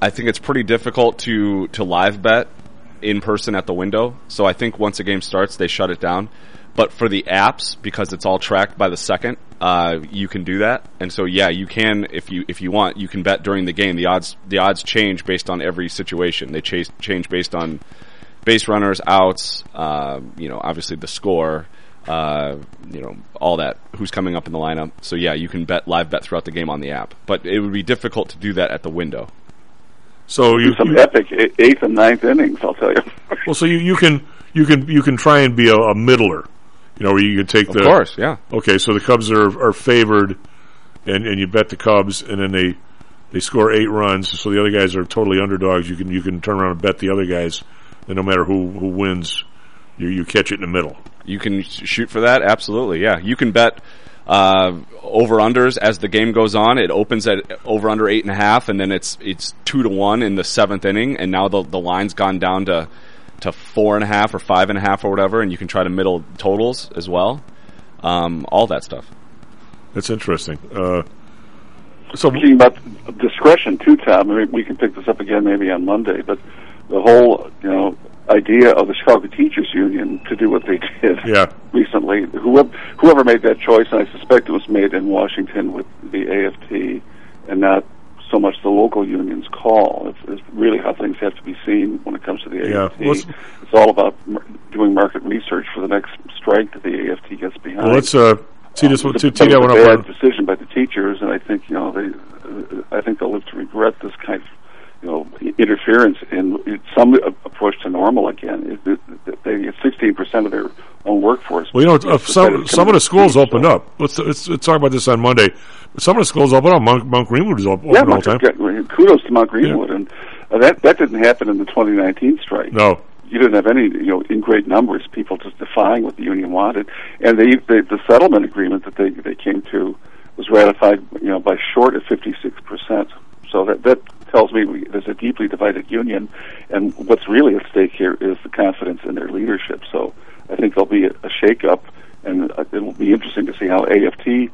I think it's pretty difficult to, to live bet in person at the window. So I think once a game starts, they shut it down. But for the apps, because it's all tracked by the second, uh, you can do that. And so, yeah, you can, if you, if you want, you can bet during the game. The odds, the odds change based on every situation. They chase, change based on base runners, outs, uh, you know, obviously the score, uh, you know, all that, who's coming up in the lineup. So yeah, you can bet live bet throughout the game on the app, but it would be difficult to do that at the window. So you some you- epic eighth and ninth innings. I'll tell you. Well, so you, you can you can you can try and be a, a middler, you know, where you can take Of the course, yeah. Okay, so the Cubs are are favored, and and you bet the Cubs, and then they they score eight runs, so the other guys are totally underdogs. You can you can turn around and bet the other guys, and no matter who who wins, you you catch it in the middle. You can shoot for that. Absolutely, yeah. You can bet uh, over unders as the game goes on. It opens at over under eight and a half, and then it's it's two to one in the seventh inning, and now the the line's gone down to to four and a half or five and a half or whatever, and you can try to middle totals as well. Um, all that stuff. That's interesting. Uh, so Speaking about discretion too, Tom. I mean, we can pick this up again maybe on Monday, but the whole you know idea of the Chicago Teachers Union to do what they did Yeah. recently. Whoever whoever made that choice, and I suspect it was made in Washington with the AFT, and not so much the local union's call. It's, it's really how things have to be seen when it comes to the Yeah. AFT. Let's- it's all about doing market research for the next strike that the AFT gets behind. well, let's uh, tee this one It tee, a- tee it that one a up. bad On, decision by the teachers, and I think you know they. Uh, I think they'll live to regret this kind of you know interference in some approach to normal again. It, it, they get sixteen percent of their own workforce. well, you know, uh, some some of the schools opened up. Let's, let's let's talk about this on Monday. Some of the schools opened up. Mount, Mount Greenwood is open, yeah, open all the time. kudos to Mount Greenwood, and uh, that that didn't happen in the 2019 strike. No. you didn't have any, you know, in great numbers, people just defying what the union wanted, and they, they the settlement agreement that they they came to was ratified, you know, by short of 56 percent. So that that tells me we, there's a deeply divided union, and what's really at stake here is the confidence in their leadership. So I think there'll be a, a shakeup, and uh, it will be interesting to see how AFT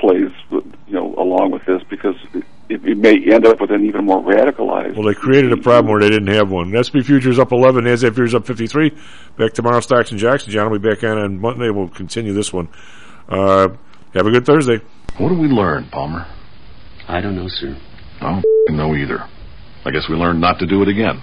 plays, you know, along with this because it, it may end up with an even more radicalized. Well, they created a problem where they didn't have one. SP futures up 11, NASDAQ futures up 53. Back tomorrow, Stocks and Jackson. John will be back on on Monday. We'll continue this one. Uh, have a good Thursday. What did we learn, Palmer? I don't know, sir. I don't know either. I guess we learned not to do it again.